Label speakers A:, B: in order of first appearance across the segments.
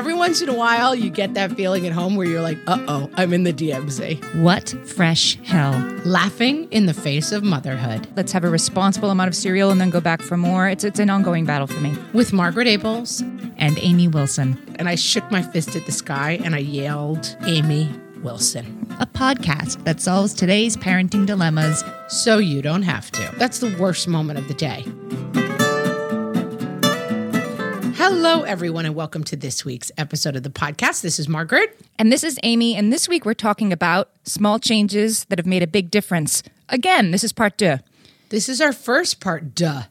A: every once in a while, you get that feeling at home where you're like, uh oh, I'm in the DMZ.
B: What fresh hell?
A: Laughing in the face of motherhood.
B: Let's have a responsible amount of cereal and then go back for more. It's, it's an ongoing battle for me.
A: With Margaret Ables.
B: And Amy Wilson.
A: And I shook my fist at the sky and I yelled, Amy Wilson.
B: A podcast that solves today's parenting dilemmas
A: so you don't have to. That's the worst moment of the day. Hello, everyone, and welcome to this week's episode of the podcast. This is Margaret.
B: And this is Amy. And this week we're talking about small changes that have made a big difference. Again, this is part two.
A: This is our first part, duh.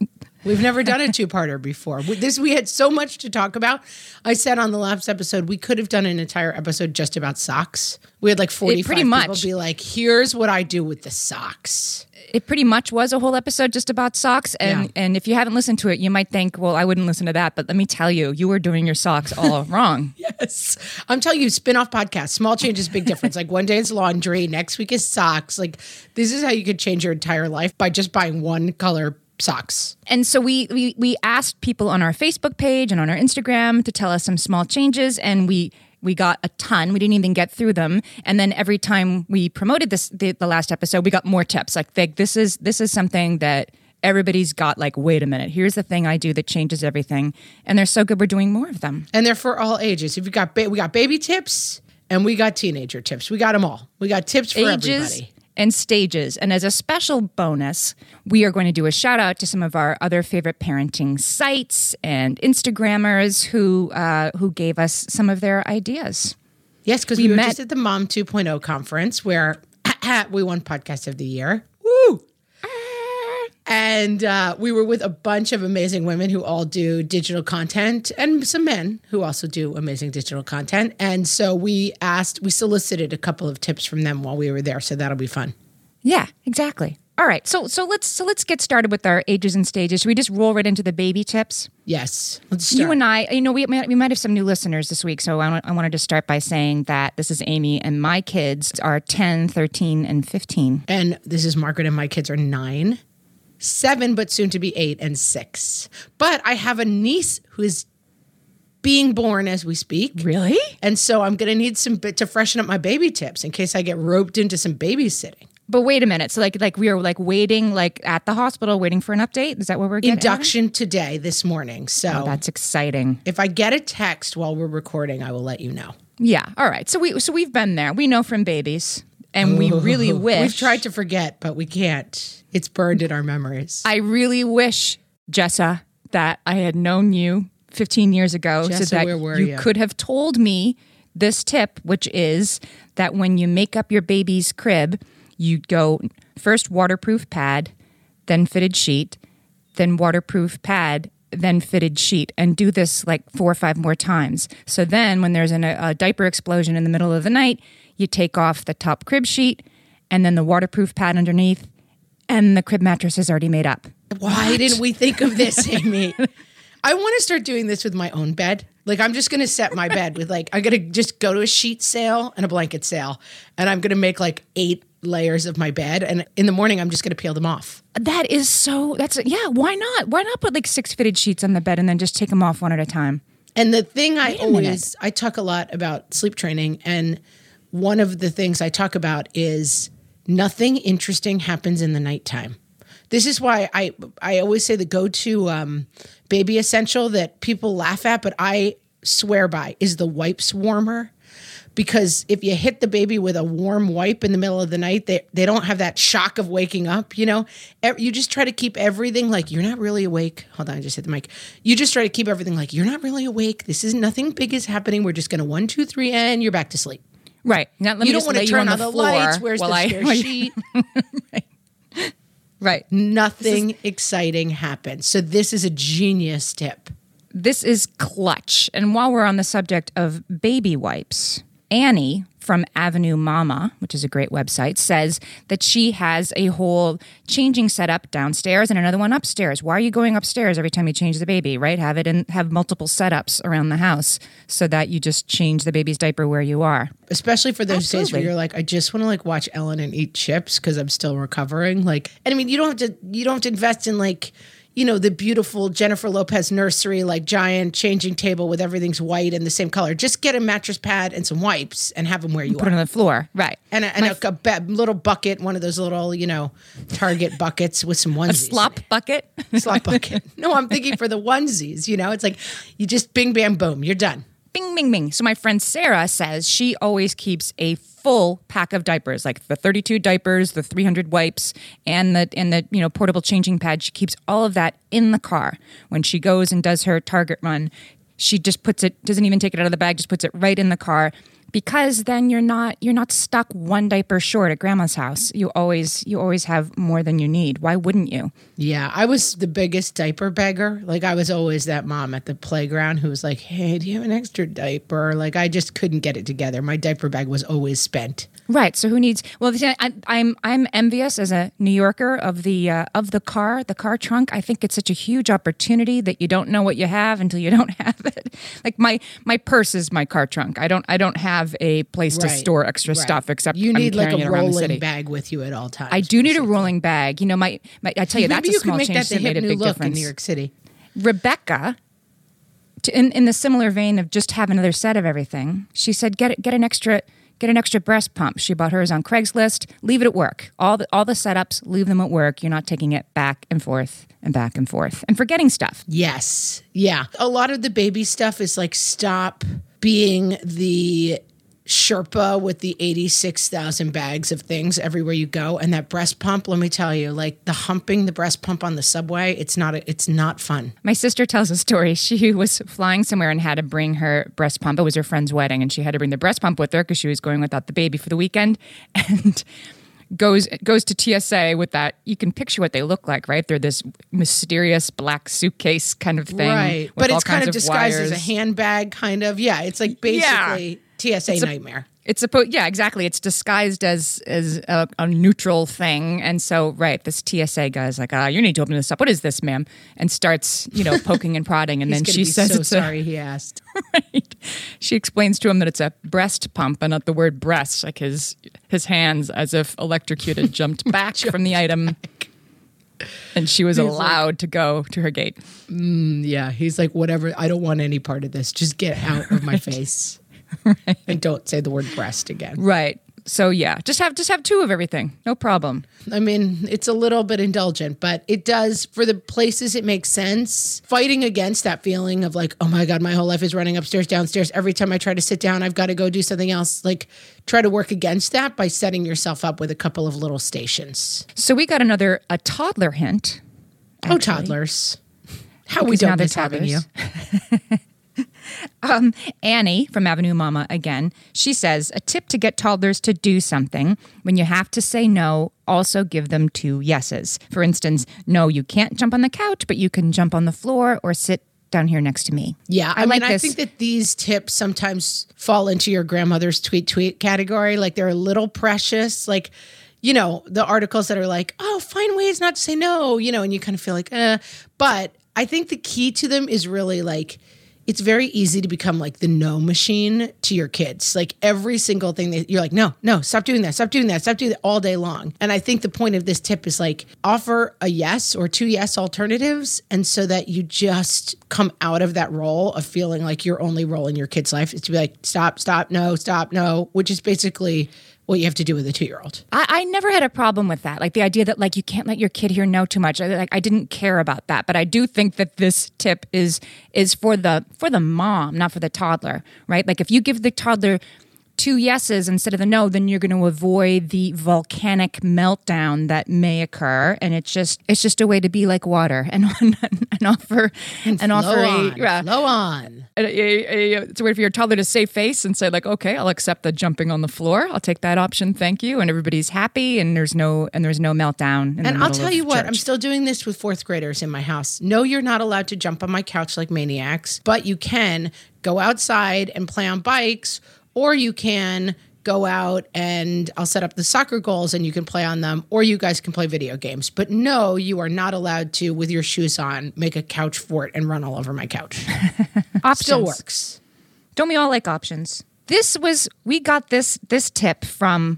A: We've never done a two-parter before. This we had so much to talk about. I said on the last episode we could have done an entire episode just about socks. We had like forty pretty much be like, "Here's what I do with the socks."
B: it pretty much was a whole episode just about socks. And yeah. and if you haven't listened to it, you might think, well, I wouldn't listen to that. But let me tell you, you were doing your socks all wrong.
A: yes. I'm telling you, spin-off podcast, small changes, big difference. like one day it's laundry, next week is socks. Like this is how you could change your entire life by just buying one color socks.
B: And so we, we we asked people on our Facebook page and on our Instagram to tell us some small changes and we we got a ton. We didn't even get through them. And then every time we promoted this the, the last episode, we got more tips. Like, this is this is something that everybody's got like wait a minute here's the thing i do that changes everything and they're so good we're doing more of them
A: and they're for all ages if you got ba- we got baby tips and we got teenager tips we got them all we got tips for ages everybody
B: and stages. And as a special bonus, we are going to do a shout out to some of our other favorite parenting sites and Instagrammers who uh, who gave us some of their ideas.
A: Yes, because we, we, were met- just at the Mom 2.0 conference where we won Podcast of the Year. And uh, we were with a bunch of amazing women who all do digital content and some men who also do amazing digital content. And so we asked, we solicited a couple of tips from them while we were there. So that'll be fun.
B: Yeah, exactly. All right, so so let's so let's get started with our ages and stages. Should we just roll right into the baby tips?
A: Yes,
B: let's start. You and I, you know, we we might have some new listeners this week, so I, I wanted to start by saying that this is Amy and my kids are 10, 13, and 15.
A: And this is Margaret and my kids are 9, seven, but soon to be eight and six. But I have a niece who is being born as we speak.
B: Really?
A: And so I'm going to need some bit to freshen up my baby tips in case I get roped into some babysitting.
B: But wait a minute. So like like we are like waiting like at the hospital waiting for an update. Is that what we're getting?
A: Induction today this morning. So
B: oh, that's exciting.
A: If I get a text while we're recording, I will let you know.
B: Yeah. All right. So we so we've been there. We know from babies and we really wish
A: we've tried to forget, but we can't. It's burned in our memories.
B: I really wish, Jessa, that I had known you 15 years ago,
A: Jessa,
B: so that
A: you,
B: you could have told me this tip, which is that when you make up your baby's crib, you go first waterproof pad, then fitted sheet, then waterproof pad, then fitted sheet and do this like four or five more times. So then when there's an, a diaper explosion in the middle of the night, you take off the top crib sheet and then the waterproof pad underneath, and the crib mattress is already made up.
A: Why what? didn't we think of this, Amy? I want to start doing this with my own bed. Like I'm just gonna set my bed with like I'm gonna just go to a sheet sale and a blanket sale, and I'm gonna make like eight layers of my bed, and in the morning I'm just gonna peel them off.
B: That is so. That's yeah. Why not? Why not put like six fitted sheets on the bed and then just take them off one at a time?
A: And the thing I always minute. I talk a lot about sleep training and one of the things I talk about is nothing interesting happens in the nighttime. This is why I I always say the go to um, baby essential that people laugh at, but I swear by is the wipes warmer. Because if you hit the baby with a warm wipe in the middle of the night, they, they don't have that shock of waking up. You know, you just try to keep everything like you're not really awake. Hold on, I just hit the mic. You just try to keep everything like you're not really awake. This is nothing big is happening. We're just going to one, two, three, and you're back to sleep.
B: Right.
A: Now, you don't want to turn on, the, the lights. Where's the I, spare sheet?
B: right. right.
A: Nothing is, exciting happens. So this is a genius tip.
B: This is clutch. And while we're on the subject of baby wipes, Annie from Avenue Mama, which is a great website, says that she has a whole changing setup downstairs and another one upstairs. Why are you going upstairs every time you change the baby, right? Have it and have multiple setups around the house so that you just change the baby's diaper where you are.
A: Especially for those Absolutely. days where you're like, I just want to like watch Ellen and eat chips because I'm still recovering. Like, and I mean, you don't have to you don't have to invest in like you know, the beautiful Jennifer Lopez nursery, like giant changing table with everything's white and the same color. Just get a mattress pad and some wipes and have them where you
B: Put
A: are.
B: it on the floor. Right.
A: and a, and a, a ba- little bucket, one of those little, you know, Target buckets with some onesies. in
B: Slop bucket.
A: slop bucket. No, I'm thinking for the onesies. You know, it's like you just bing, bam, boom, you're done.
B: Bing, bing, bing. So my friend Sarah says she always keeps a full pack of diapers, like the 32 diapers, the 300 wipes, and the and the you know portable changing pad. She keeps all of that in the car when she goes and does her Target run. She just puts it, doesn't even take it out of the bag, just puts it right in the car. Because then you're not you're not stuck one diaper short at grandma's house. You always you always have more than you need. Why wouldn't you?
A: Yeah, I was the biggest diaper beggar. Like I was always that mom at the playground who was like, "Hey, do you have an extra diaper?" Like I just couldn't get it together. My diaper bag was always spent.
B: Right. So who needs? Well, the- I, I'm I'm envious as a New Yorker of the uh, of the car, the car trunk. I think it's such a huge opportunity that you don't know what you have until you don't have it. Like my my purse is my car trunk. I don't I don't have a place to store extra
A: right.
B: stuff except
A: you
B: I'm
A: need like a
B: it around the
A: rolling bag with you at all times.
B: I do need a rolling bag. You know, my, my I tell you that's
A: Maybe
B: a
A: you
B: small
A: make
B: change
A: that the
B: that made a
A: new
B: big
A: look
B: difference.
A: in New York City.
B: Rebecca, to, in, in the similar vein of just have another set of everything, she said, get get an extra, get an extra breast pump. She bought hers on Craigslist. Leave it at work. All the all the setups, leave them at work. You're not taking it back and forth and back and forth and forgetting stuff.
A: Yes. Yeah. A lot of the baby stuff is like stop being the Sherpa with the 86,000 bags of things everywhere you go. And that breast pump, let me tell you, like the humping the breast pump on the subway, it's not, a, it's not fun.
B: My sister tells a story. She was flying somewhere and had to bring her breast pump. It was her friend's wedding, and she had to bring the breast pump with her because she was going without the baby for the weekend. And goes goes to TSA with that. You can picture what they look like, right? They're this mysterious black suitcase kind of thing,
A: right. But it's kind of disguised as a handbag, kind of. Yeah. It's like basically TSA
B: a-
A: nightmare.
B: It's supposed, yeah, exactly. It's disguised as as a, a neutral thing, and so right, this TSA guy's like, "Ah, you need to open this up. What is this, ma'am?" And starts, you know, poking and prodding, and
A: He's
B: then she says,
A: so
B: "It's
A: sorry he asked.
B: Right. She explains to him that it's a breast pump and not the word breast. Like his his hands, as if electrocuted, jumped back from the item, and she was allowed to go to her gate.
A: Yeah, he's like, whatever. I don't want any part of this. Just get out of my face, and don't say the word breast again.
B: Right. So yeah, just have just have two of everything, no problem.
A: I mean, it's a little bit indulgent, but it does for the places it makes sense. Fighting against that feeling of like, oh my god, my whole life is running upstairs, downstairs. Every time I try to sit down, I've got to go do something else. Like, try to work against that by setting yourself up with a couple of little stations.
B: So we got another a toddler hint.
A: Oh, toddlers! How we
B: Because now
A: don't miss having you.
B: Um, Annie from Avenue Mama again. She says a tip to get toddlers to do something when you have to say no. Also, give them two yeses. For instance, no, you can't jump on the couch, but you can jump on the floor or sit down here next to me.
A: Yeah, I,
B: I like
A: mean, I think that these tips sometimes fall into your grandmother's tweet tweet category. Like they're a little precious. Like, you know, the articles that are like, oh, find ways not to say no, you know, and you kind of feel like, uh. But I think the key to them is really like, it's very easy to become like the no machine to your kids. Like every single thing that you're like, no, no, stop doing that, stop doing that, stop doing that all day long. And I think the point of this tip is like offer a yes or two yes alternatives. And so that you just come out of that role of feeling like your only role in your kid's life is to be like, stop, stop, no, stop, no, which is basically what you have to do with a two year old.
B: I, I never had a problem with that. Like the idea that like you can't let your kid hear no too much. I, like I didn't care about that, but I do think that this tip is is for the for the mom, not for the toddler, right? Like if you give the toddler two yeses instead of the no, then you're going to avoid the volcanic meltdown that may occur, and it's just it's just a way to be like water and and offer and, offer
A: Flow
B: a,
A: on,
B: yeah,
A: flow on.
B: a, a- a- it's a way for your toddler to save face and say like okay i'll accept the jumping on the floor. I'll take that option. Thank you. And everybody's happy and there's no and there's no meltdown
A: And I'll tell you what, I'm still doing this with fourth graders in my house. No, you're not allowed to jump on my couch like maniacs, but you can go outside and play on bikes, or you can go out and I'll set up the soccer goals and you can play on them, or you guys can play video games. But no, you are not allowed to, with your shoes on, make a couch fort and run all over my couch.
B: options
A: Still works.
B: don't we all like options this was we got this this tip from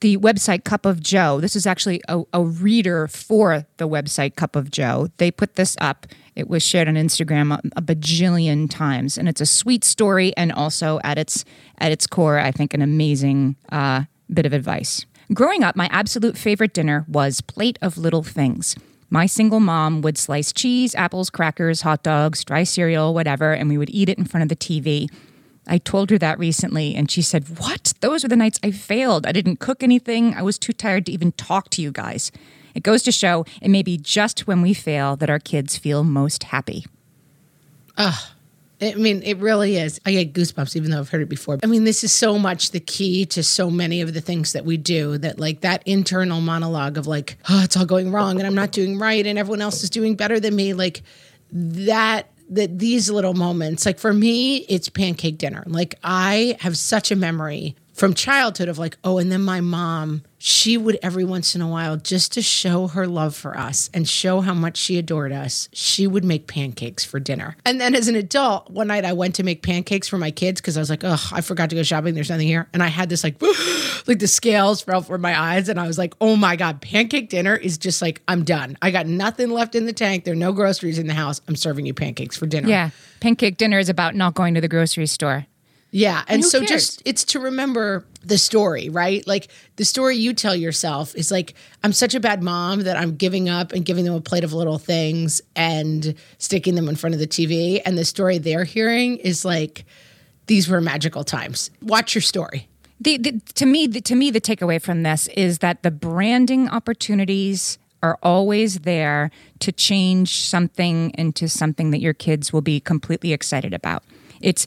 B: the website Cup of Jo. This is actually a, a reader for the website Cup of Jo. They put this up. It was shared on Instagram a, a bajillion times, and it's a sweet story, and also at its at its core, I think, an amazing uh, bit of advice. Growing up, my absolute favorite dinner was plate of little things. My single mom would slice cheese, apples, crackers, hot dogs, dry cereal, whatever, and we would eat it in front of the TV. I told her that recently, and she said, What? Those were the nights I failed. I didn't cook anything. I was too tired to even talk to you guys. It goes to show it may be just when we fail that our kids feel most happy.
A: Ugh. I mean, it really is. I get goosebumps even though I've heard it before. I mean, this is so much the key to so many of the things that we do that, like, that internal monologue of, like, oh, it's all going wrong and I'm not doing right and everyone else is doing better than me. Like, that that these little moments like for me it's pancake dinner like i have such a memory from childhood of like oh and then my mom she would every once in a while just to show her love for us and show how much she adored us she would make pancakes for dinner. And then as an adult one night i went to make pancakes for my kids because i was like oh i forgot to go shopping. There's nothing here. And i had this like like the scales fell from my eyes and i was like oh my god pancake dinner is just like i'm done. I got nothing left in the tank. There are no groceries in the house. I'm serving you pancakes for dinner.
B: Yeah. Pancake dinner is about not going to the grocery store.
A: Yeah. And
B: who
A: so
B: cares?
A: just it's to remember the story, right? Like the story you tell yourself is like, I'm such a bad mom that I'm giving up and giving them a plate of little things and sticking them in front of the TV. And the story they're hearing is like, these were magical times. Watch your story.
B: The, the, to me, the, to me, the takeaway from this is that the branding opportunities are always there to change something into something that your kids will be completely excited about. It's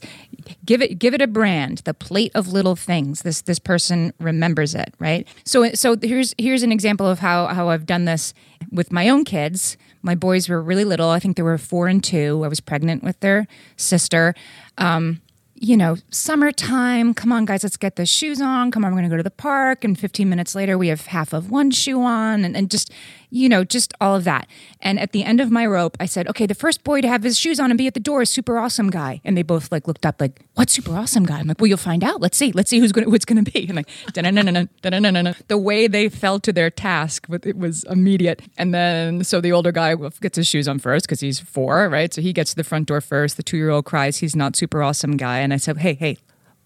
B: give it give it a brand, the plate of little things. This this person remembers it, right? So so here's here's an example of how how I've done this with my own kids. My boys were really little. I think they were four and two. I was pregnant with their sister. Um, you know, summertime. Come on, guys, let's get the shoes on. Come on, we're going to go to the park. And 15 minutes later, we have half of one shoe on and, and just, you know, just all of that. And at the end of my rope, I said, okay, the first boy to have his shoes on and be at the door is super awesome guy. And they both like looked up like, what super awesome guy? I'm like, well, you'll find out. Let's see. Let's see who's going to, who it's going to be. And like, da-na-na-na-na, da-na-na-na-na. the way they fell to their task, it was immediate. And then, so the older guy gets his shoes on first because he's four, right? So he gets to the front door first. The two-year-old cries, he's not super awesome guy. And I said, hey, hey,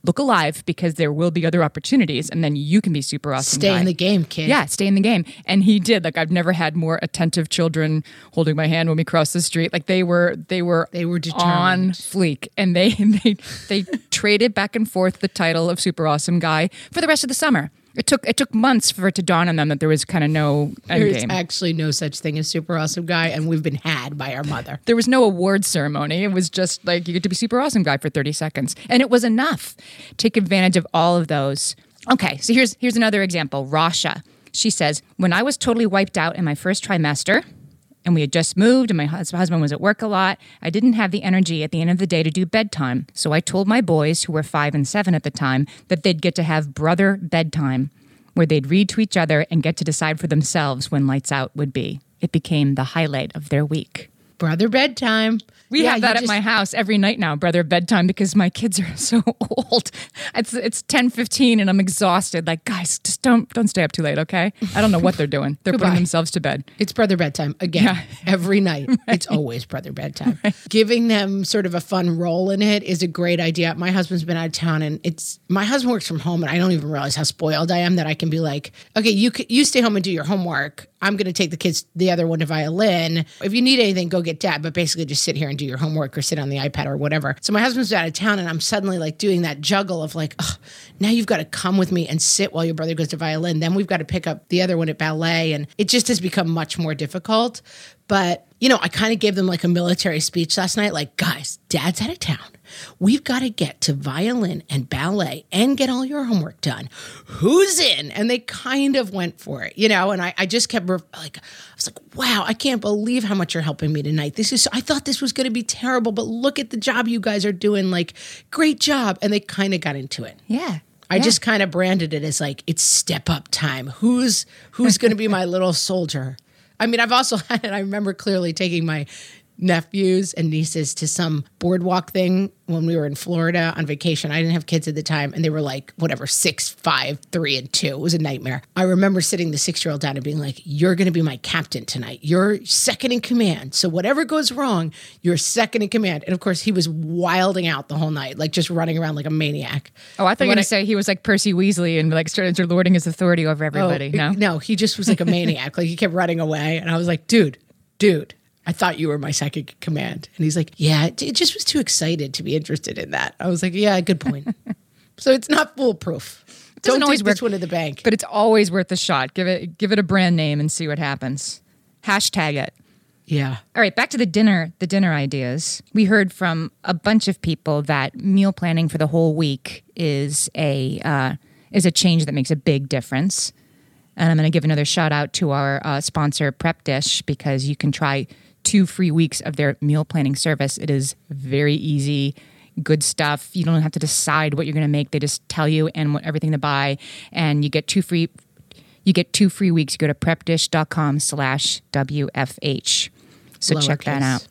B: look alive because there will be other opportunities and then you can be super awesome
A: Stay
B: guy.
A: in the game, kid.
B: Yeah, stay in the game. And he did. Like I've never had more attentive children holding my hand when we crossed the street. Like they were they were
A: They were
B: on
A: determined.
B: fleek. And they they they traded back and forth the title of super awesome guy for the rest of the summer. It took it took months for it to dawn on them that there was kind of no end
A: There's
B: game.
A: actually no such thing as super awesome guy, and we've been had by our mother.
B: there was no award ceremony. It was just like you get to be super awesome guy for 30 seconds. And it was enough. Take advantage of all of those. Okay, so here's here's another example. Rasha. She says, when I was totally wiped out in my first trimester, and we had just moved and my husband was at work a lot, I didn't have the energy at the end of the day to do bedtime. So I told my boys, who were five and seven at the time, that they'd get to have brother bedtime, where they'd read to each other and get to decide for themselves when lights out would be. It became the highlight of their week.
A: Brother bedtime.
B: We
A: Yeah,
B: have that at
A: just-
B: my house every night now, brother bedtime, because my kids are so old. It's it's ten fifteen and I'm exhausted. Like, guys, just don't don't stay up too late, okay? I don't know what they're doing. They're putting themselves to bed.
A: It's brother bedtime again
B: Yeah.
A: every night. It's always brother bedtime. Giving them sort of a fun role in it is a great idea. My husband's been out of town, and it's my husband works from home, and I don't even realize how spoiled I am that I can be like, okay, you you stay home and do your homework. I'm going to take the kids, the other one to violin. If you need anything, go get dad. But basically, just sit here and do your homework or sit on the iPad or whatever. So my husband's out of town, and I'm suddenly like doing that juggle of like, oh, now you've got to come with me and sit while your brother goes to violin. Then we've got to pick up the other one at ballet, and it just has become much more difficult. But you know, I kind of gave them like a military speech last night, like, guys, dad's out of town. We've got to get to violin and ballet and get all your homework done. Who's in? And they kind of went for it, you know. And I, I just kept re- like, I was like, wow, I can't believe how much you're helping me tonight. This is, I thought this was going to be terrible, but look at the job you guys are doing. Like, great job. And they kind of got into it.
B: Yeah.
A: I just kind of branded it as like it's step up time. Who's who's going to be my little soldier? I mean, I've also had it. I remember clearly taking my nephews and nieces to some boardwalk thing when we were in Florida on vacation. I didn't have kids at the time, and they were like, whatever, six, five, three, and two. It was a nightmare. I remember sitting the six year old down and being like, You're going to be my captain tonight. You're second in command. So whatever goes wrong, you're second in command. And of course, he was wilding out the whole night, like just running around like a maniac.
B: Oh, I thought you were going to say he was like Percy Weasley and like started lording his authority over oh, everybody.
A: Oh,
B: no?
A: no, he just was like a maniac. like he kept running away, and I was like, dude, dude. I thought you were my second command. And he's like, Yeah, it it just was too excited to be interested in that. I was like, Yeah, good point. so it's not foolproof.
B: doesn't
A: Don't
B: always
A: take this one to the bank.
B: But it's always worth a shot. Give it give it a brand name and see what happens. Hashtag it.
A: Yeah.
B: All right, back to the dinner, the dinner ideas. We heard from a bunch of people that meal planning for the whole week is a uh, is a change that makes a big difference. And I'm going to give another shout out to our uh, sponsor, Prep Dish, because you can try two free weeks of their meal planning service. It is very easy, good stuff. You don't have to decide what you're going to make. They just tell you and what everything to buy, and you get two free. You get two free weeks. You go to prepdish.com slash WFH. So check that out.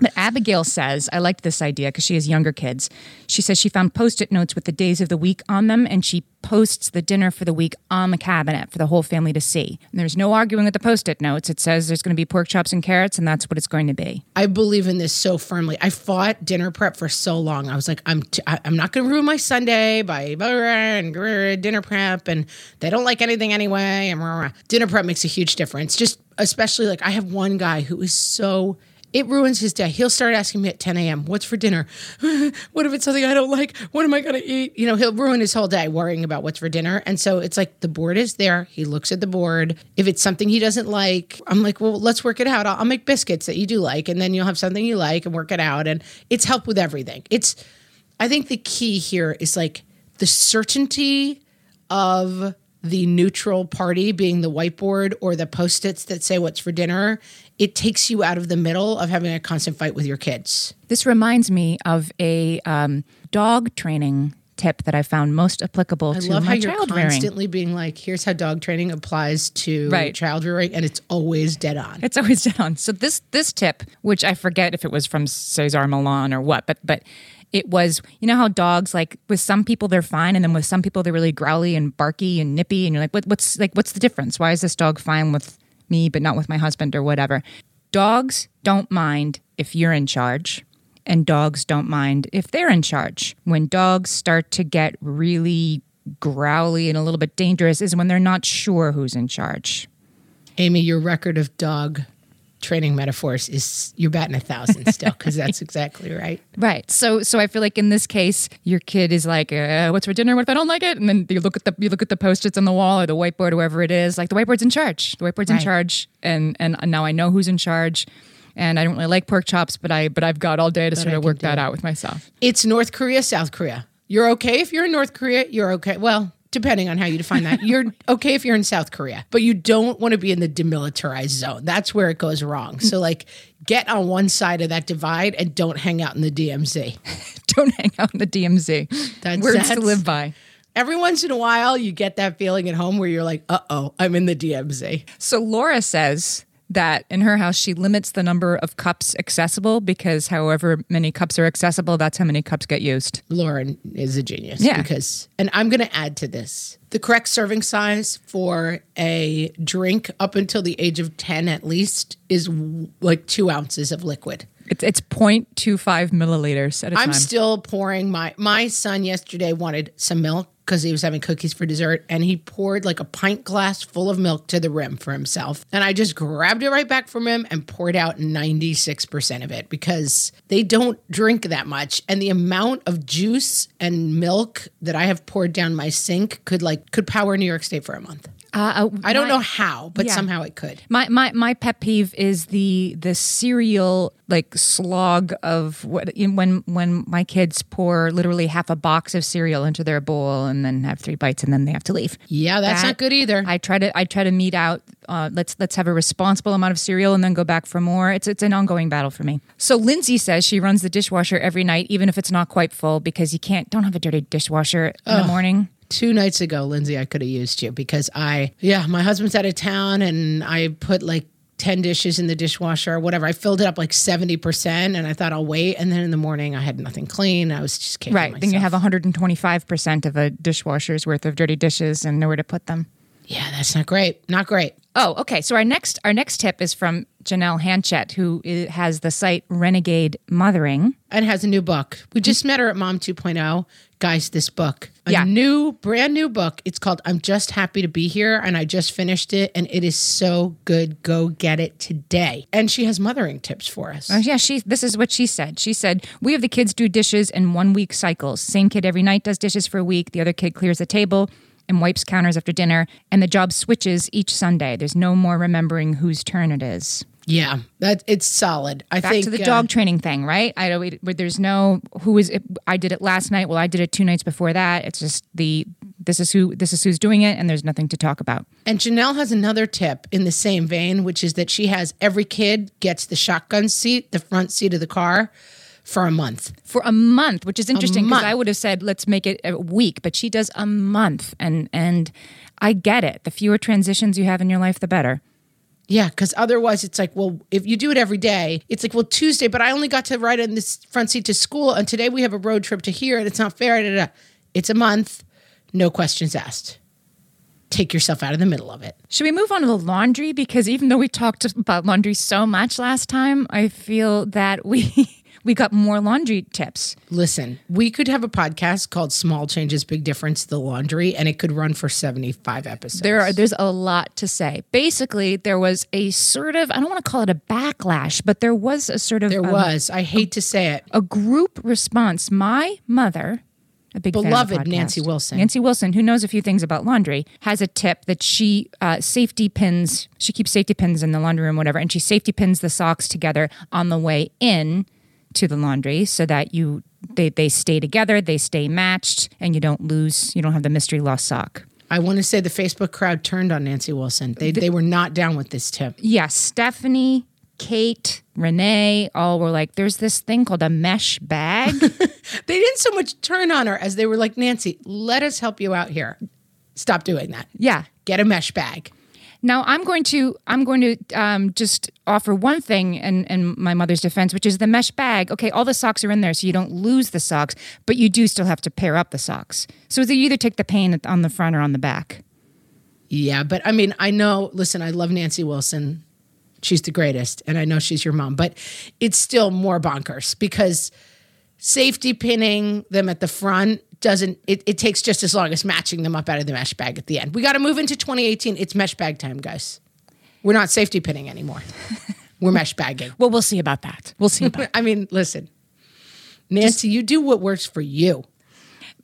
B: But Abigail says, I liked this idea because she has younger kids. She says she found post it notes with the days of the week on them, and she posts the dinner for the week on the cabinet for the whole family to see. And there's no arguing with the post it notes. It says there's going to be pork chops and carrots, and that's what it's going to be.
A: I believe in this so firmly. I fought dinner prep for so long. I was like, I'm t- I- I'm not going to ruin my Sunday by and dinner prep, and they don't like anything anyway. And dinner prep makes a huge difference. Just especially like I have one guy who is so. It ruins his day. He'll start asking me at 10 a.m., what's for dinner? what if it's something I don't like? What am I going to eat? You know, he'll ruin his whole day worrying about what's for dinner. And so it's like the board is there. He looks at the board. If it's something he doesn't like, I'm like, well, let's work it out. I'll, I'll make biscuits that you do like, and then you'll have something you like and work it out. And it's help with everything. It's, I think the key here is like the certainty of the neutral party being the whiteboard or the post-its that say what's for dinner it takes you out of the middle of having a constant fight with your kids
B: This reminds me of a um, dog training tip that I found most applicable
A: i
B: to
A: love how
B: my
A: you're
B: child rearing.
A: constantly being like here's how dog training applies to
B: Right.
A: child rearing and it's always dead on
B: It's always dead on. So this this tip, which I forget if it was from Cesar Millan or what, but but it was you know how dogs like with some people they're fine and then with some people they're really growly and barky and nippy and you're like what, what's like what's the difference? Why is this dog fine with me but not with my husband or whatever? Dogs don't mind if you're in charge. And dogs don't mind if they're in charge. When dogs start to get really growly and a little bit dangerous is when they're not sure who's in charge.
A: amy your record of dog training metaphors is you're batting a thousand still because that's exactly right
B: Right. So so I feel like in this case, your kid is like, uh, "What's for dinner? What if I don't like it?" And then you look at the you look at the post-its on the wall or the whiteboard, whoever it is. Like the whiteboard's in charge. The whiteboard's in charge, and and now I know who's in charge. And I don't really like pork chops, but I but I've got all day to sort
A: I
B: of work that
A: it.
B: out with myself.
A: It's North Korea, South Korea. You're okay if you're in North Korea. You're okay. Well, depending on how you define that. You're okay if you're in South Korea, but you don't want to be in the demilitarized zone. That's where it goes wrong. So, like, get on one side of that divide and don't hang out in the DMZ.
B: don't hang out in the DMZ.
A: That's-
B: Words to live by.
A: Every once in a while, you get that feeling at home where you're like, uh oh, I'm in the DMZ.
B: So Laura says that in her house she limits the number of cups accessible because however many cups are accessible, that's how many cups get used.
A: Lauren is a genius.
B: Yeah.
A: Because, and I'm going to add to this the correct serving size for a drink up until the age of 10 at least is w- like two ounces of liquid.
B: It's it's 0.25 milliliters at a
A: I'm
B: time.
A: still pouring my, my son yesterday wanted some milk because he was having cookies for dessert and he poured like a pint glass full of milk to the rim for himself. And I just grabbed it right back from him and poured out 96% of it because they don't drink that much. And the amount of juice and milk that I have poured down my sink could like, could power New York State for a month.
B: Uh, uh,
A: I don't
B: my-
A: know how, but
B: yeah.
A: somehow it could.
B: My, my my pet peeve is the the cereal like slog of what when when my kids pour literally half a box of cereal into their bowl and then have three bites and then they have to leave.
A: Yeah, that's
B: That-
A: not good either.
B: I try to I try to meet out. Uh, let's let's have a responsible amount of cereal and then go back for more. It's it's an ongoing battle for me. So Lindsay says she runs the dishwasher every night, even if it's not quite full, because you can't don't have a dirty dishwasher in the morning.
A: Two nights ago, Lindsay, I could have used you because I, yeah, my husband's out of town and I put like 10 dishes in the dishwasher or whatever. I filled it up like 70% and I thought I'll wait. And then in the morning I had nothing clean. I was just kicking
B: Right.
A: myself.
B: Then you have 125% of a dishwasher's worth of dirty dishes and nowhere to put them.
A: Yeah, that's not great. Not great.
B: Oh, okay. So our next our next tip is from Janelle Hanchett, who has the site Renegade Mothering.
A: And has a new book. We just met her at Mom 2.0. Guys, this book, a
B: Yeah.
A: new, brand new book. It's called I'm Just Happy to Be Here. And I just finished it and it is so good. Go get it today. And she has mothering tips for us.
B: Oh, yeah, she. This is what she said. She said, "We have the kids do dishes in one week cycles. Same kid every night does dishes for a week. The other kid clears the table." And wipes counters after dinner, and the job switches each Sunday. There's no more remembering whose turn it is.
A: Yeah, that it's solid. I
B: Back
A: think
B: to the
A: uh,
B: dog training thing, right? I don't. where There's no who is. I did it last night. Well, I did it two nights before that. It's just the this is who this is who's doing it, and there's nothing to talk about.
A: And Janelle has another tip in the same vein, which is that she has every kid gets the shotgun seat, the front seat of the car, for a month.
B: for a month, which is interesting because. I would have said let's make it a week, but she does a month, and and I get it. The fewer transitions you have in your life, the better.
A: Yeah, because otherwise it's like, well, if you do it every day, it's like, well, Tuesday, but I only got to ride in this front seat to school, and today we have a road trip to here, and it's not fair. da, da. It's a month, no questions asked. Take yourself out of the middle of it.
B: Should we move on to the laundry? Because even though we talked about laundry so much last time, I feel that we we got more laundry tips.
A: Listen, we could have a podcast called "Small Changes, Big Difference: The Laundry," and it could run for seventy-five episodes.
B: There are there's a lot to say. Basically, there was a sort of I don't want to call it a backlash, but there was a sort of
A: there
B: um,
A: was. I hate to say it.
B: a group response. My mother, a big fan of the
A: Beloved Nancy Wilson.
B: Nancy Wilson, who knows a few things about laundry, has a tip that she uh, safety pins. She keeps safety pins in the laundry room, whatever, and she safety pins the socks together on the way in to the laundry so that you they they stay together, they stay matched, and you don't lose. You don't have the mystery lost sock.
A: I want to say the Facebook crowd turned on Nancy Wilson. They they were not down with this tip.
B: Yes, Stephanie. Kate, Renee, all were like, there's this thing called a mesh bag.
A: They didn't so much turn on her as they were like, Nancy, let us help you out here. Stop doing that.
B: yeah.
A: Get a mesh bag.
B: Now I'm going to I'm going to um, just offer one thing in, in my mother's defense, which is the mesh bag. Okay, all the socks are in there, so you don't lose the socks, but you do still have to pair up the socks. So you either take the pain on the front or on the back.
A: Yeah, but I mean, I know, listen, I love Nancy Wilson. She's the greatest, and I know she's your mom, but it's still more bonkers because safety pinning them at the front doesn't, it, it takes just as long as matching them up out of the mesh bag at the end. We got to move into 2018. It's mesh bag time, guys. We're not safety pinning anymore. We're mesh bagging.
B: Well, we'll see about that. We'll see about.
A: I mean, listen, Nancy, you do what works for you.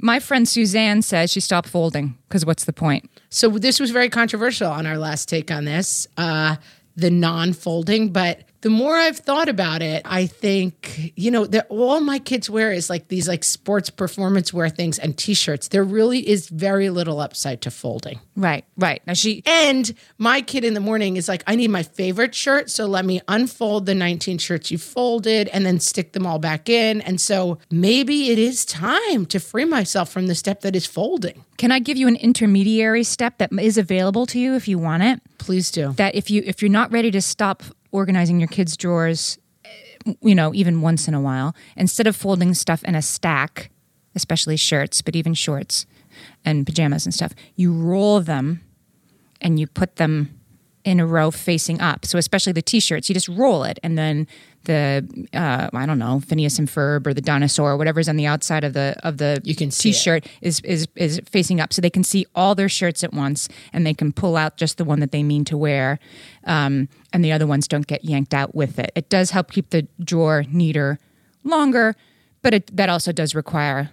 B: my friend Suzanne says she stopped folding because what's the point?
A: So this was very controversial on our last take on this, uh, the non-folding. But the more I've thought about it, I think you know that all my kids wear is like these like sports performance wear things and t-shirts. There really is very little upside to folding.
B: Right, right. Now she
A: And my kid in the morning is like, I need my favorite shirt. So let me unfold the 19 shirts you folded and then stick them all back in. And so maybe it is time to free myself from the step that is folding.
B: can I give you an intermediary step that is available to you if you want it?
A: Please do.
B: that if you if you're not ready to stop organizing your kids' drawers, you know, even once in a while, instead of folding stuff in a stack, especially shirts, but even shorts and pajamas and stuff, you roll them and you put them in a row facing up. So especially the t-shirts, you just roll it, and then the uh, I don't know Phineas and Ferb or the dinosaur or whatever's on the outside of the of the
A: You can
B: t-shirt is is is facing up, so they can see all their shirts at once, and they can pull out just the one that they mean to wear, um, and the other ones don't get yanked out with it. It does help keep the drawer neater longer, but it, that also does require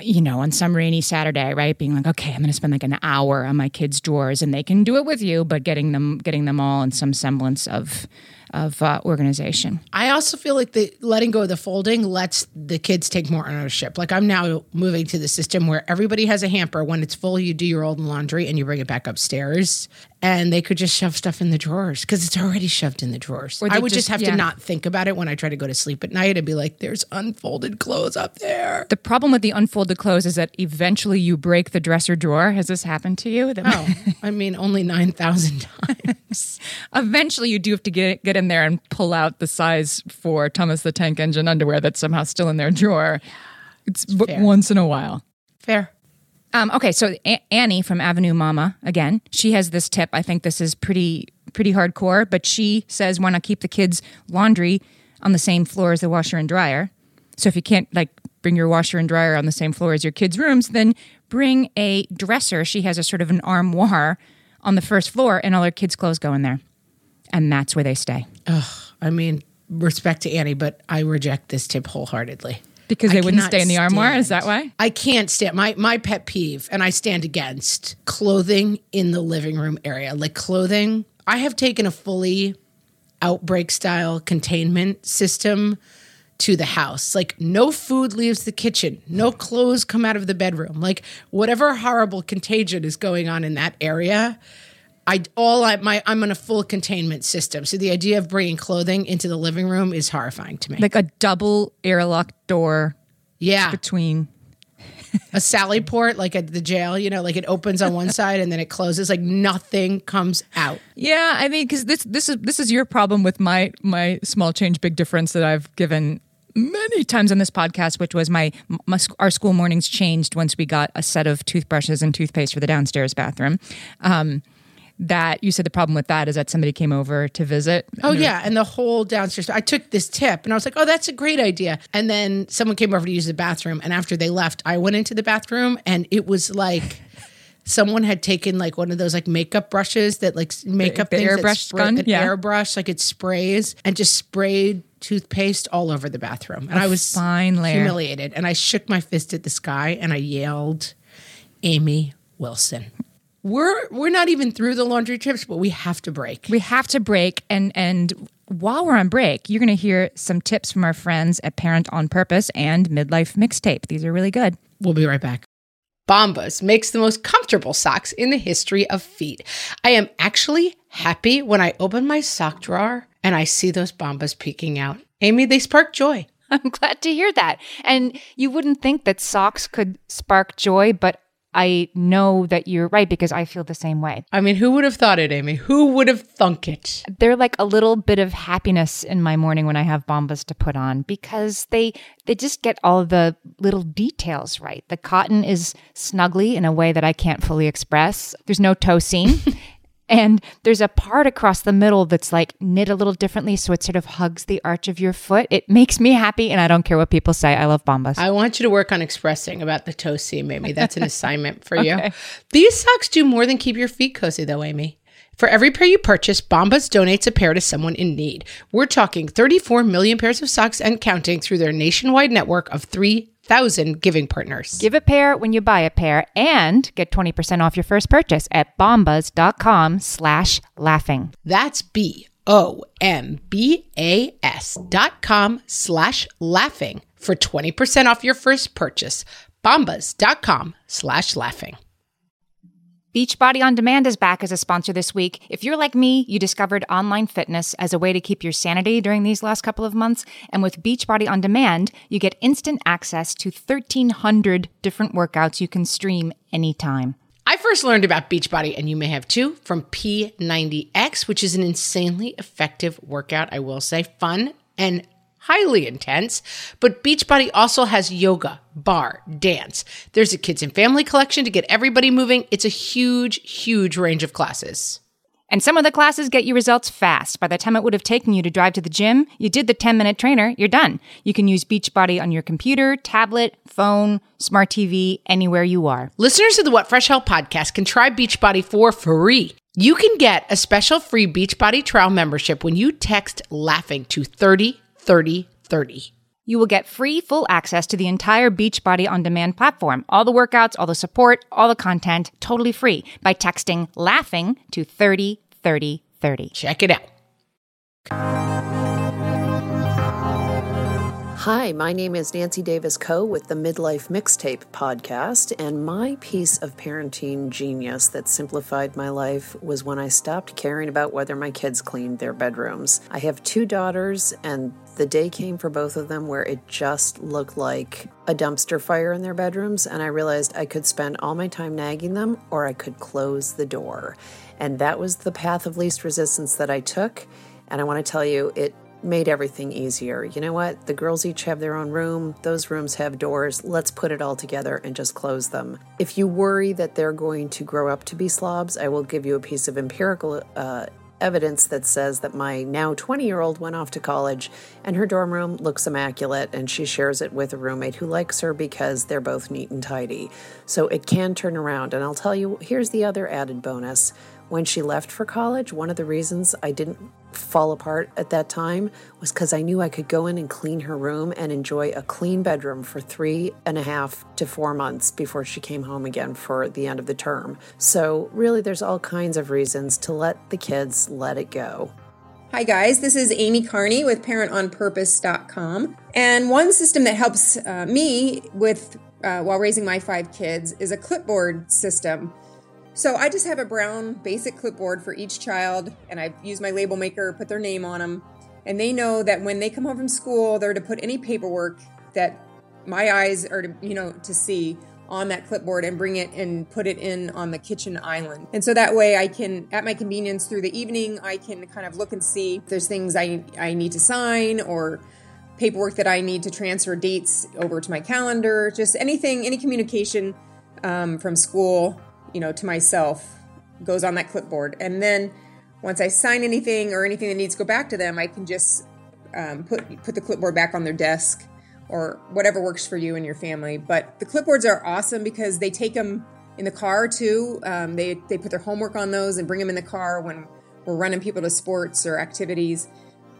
B: you know, on some rainy Saturday, right? Being like, okay, I'm going to spend like an hour on my kids' drawers, and they can do it with you, but getting them, getting them all in some semblance of of uh, organization.
A: I also feel like the letting go of the folding lets the kids take more ownership. Like I'm now moving to the system where everybody has a hamper. When it's full, you do your old laundry and you bring it back upstairs, and they could just shove stuff in the drawers because it's already shoved in the drawers. I would just,
B: just-
A: have
B: yeah.
A: to not think about it when I try to go to sleep at night and be like, "There's unfolded clothes up there."
B: The problem with the unfolded clothes is that eventually you break the dresser drawer. Has this happened to you? That
A: Oh, I mean, only nine thousand times.
B: eventually you do have to get get in there and pull out the size for Thomas the Tank Engine underwear that's somehow still in their drawer. It's w-
A: fair.
B: once in a while.
A: Fair.
B: Um, okay, so A- Annie from Avenue Mama again, she has this tip. I think this is pretty pretty hardcore, but she says why not keep the kids' laundry on the same floor as the washer and dryer. So if you can't like bring your washer and dryer on the same floor as your kids' rooms, then bring a dresser. She has a sort of an armoire on the first floor, and all her kids' clothes go in there, and that's where they stay
A: I mean, respect to Annie, but I reject this tip wholeheartedly.
B: because
A: I
B: they wouldn't stay in the armoire. Is that why?
A: I can't stand my my pet peeve, and I stand against clothing in the living room area. Like clothing, I have taken a fully outbreak style containment system to the house. Like no food leaves the kitchen, no clothes come out of the bedroom. Like whatever horrible contagion is going on in that area. I all I my I'm on a full containment system. So the idea of bringing clothing into the living room is horrifying to me.
B: Like a double airlock door
A: yeah,
B: between.
A: a sally port like at the jail you know like it opens on one side and then it closes like nothing comes out
B: Yeah, I mean, because this this is this is your problem with my my small change big difference that I've given many times on this podcast, which was my, my our school mornings changed once we got a set of toothbrushes and toothpaste for the downstairs bathroom. Um, that you said the problem with that is that somebody came over to visit.
A: oh yeah and the whole downstairs i took this tip and i was like oh that's a great idea and then someone came over to use the bathroom and after they left i went into the bathroom and it was like someone had taken like one of those like makeup brushes that like makeup
B: the
A: things
B: airbrush
A: spray-
B: gun?
A: an
B: Yeah.
A: airbrush like it sprays and just sprayed toothpaste all over the bathroom and i was
B: fine layer.
A: humiliated and i shook my fist at the sky and i yelled amy wilson we're we're not even through the laundry trips but we have to break
B: We have to break, and and while we're on break, you're going to hear some tips from our friends at Parent on Purpose and Midlife Mixtape. These are really good.
A: We'll be right back. Bombas makes the most comfortable socks in the history of feet. I am actually happy when I open my sock drawer and I see those Bombas peeking out. Amy, they spark joy.
C: I'm glad to hear that. And you wouldn't think that socks could spark joy, but I know that you're right because I feel the same way.
A: I mean, who would have thought it, Amy? Who would have thunk it?
C: They're like a little bit of happiness in my morning when I have bombas to put on because they they just get all the little details right. The cotton is snuggly in a way that I can't fully express. There's no toe seam. And there's a part across the middle that's like knit a little differently, so it sort of hugs the arch of your foot. It makes me happy, and I don't care what people say. I love bombas.
A: I want you to work on expressing about the toe seam, Amy. That's an assignment for you. These socks do more than keep your feet cozy, though, Amy. For every pair you purchase, Bombas donates a pair to someone in need. We're talking 34 million pairs of socks and counting through their nationwide network of 3,000 giving partners.
C: Give a pair when you buy a pair and get 20% off your first purchase at bombas.com slash laughing.
A: That's B O M B A S dot com slash laughing for 20% off your first purchase. Bombas.com slash laughing.
C: Beachbody On Demand is back as a sponsor this week. If you're like me, you discovered online fitness as a way to keep your sanity during these last couple of months. And with Beachbody On Demand, you get instant access to 1,300 different workouts you can stream anytime.
A: I first learned about Beachbody, and you may have too, from P90X, which is an insanely effective workout, I will say, fun and highly intense. But Beachbody also has yoga, bar, dance. There's a kids and family collection to get everybody moving. It's a huge, huge range of classes.
C: And some of the classes get you results fast. By the time it would have taken you to drive to the gym, you did the 10 minute trainer, you're done. You can use Beachbody on your computer, tablet, phone, smart TV, anywhere you are.
A: Listeners of the What Fresh Hell podcast can try Beachbody for free. You can get a special free Beachbody trial membership when you text laughing to 30 30 30.
C: You will get free full access to the entire Beachbody on demand platform. All the workouts, all the support, all the content, totally free by texting laughing to 30 30 30.
A: Check it out.
D: Hi, my name is Nancy Davis Kho with the Midlife Mixtape podcast, and my piece of parenting genius that simplified my life was when I stopped caring about whether my kids cleaned their bedrooms. I have two daughters, and the day came for both of them where it just looked like a dumpster fire in their bedrooms, and I realized I could spend all my time nagging them or I could close the door. And that was the path of least resistance that I took. And I want to tell you, it made everything easier. You know what? The girls each have their own room. Those rooms have doors. Let's put it all together and just close them. If you worry that they're going to grow up to be slobs, I will give you a piece of empirical uh, evidence that says that my now 20 year old went off to college and her dorm room looks immaculate and she shares it with a roommate who likes her because they're both neat and tidy. So it can turn around. And I'll tell you, here's the other added bonus when she left for college, one of the reasons I didn't fall apart at that time was because I knew I could go in and clean her room and enjoy a clean bedroom for three and a half to four months before she came home again for the end of the term. So, really, there's all kinds of reasons to let the kids let it go.
E: Hi, guys. This is Amy Carney with ParentOnPurpose.com. And one system that helps uh, me with uh, while raising my five kids is a clipboard system. So I just have a brown basic clipboard for each child, and I use my label maker, put their name on them, and they know that when they come home from school, they're to put any paperwork that my eyes are to, you know, to see on that clipboard and bring it and put it in on the kitchen island. And so that way I can, at my convenience through the evening, I can kind of look and see if there's things I, I need to sign or paperwork that I need to transfer dates over to my calendar, just anything, any communication um, from school you know, to myself goes on that clipboard. And then once I sign anything or anything that needs to go back to them, I can just um, put put the clipboard back on their desk or whatever works for you and your family. But the clipboards are awesome because they take them in the car too. Um, they they put their homework on those and bring them in the car when we're running people to sports or activities.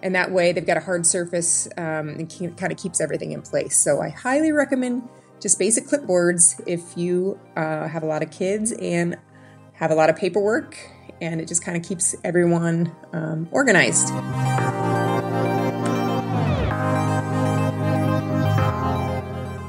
E: And that way, they've got a hard surface um, and kind of keeps everything in place. So I highly recommend just basic clipboards if you uh, have a lot of kids and have a lot of paperwork, and it just kind of keeps everyone um, organized.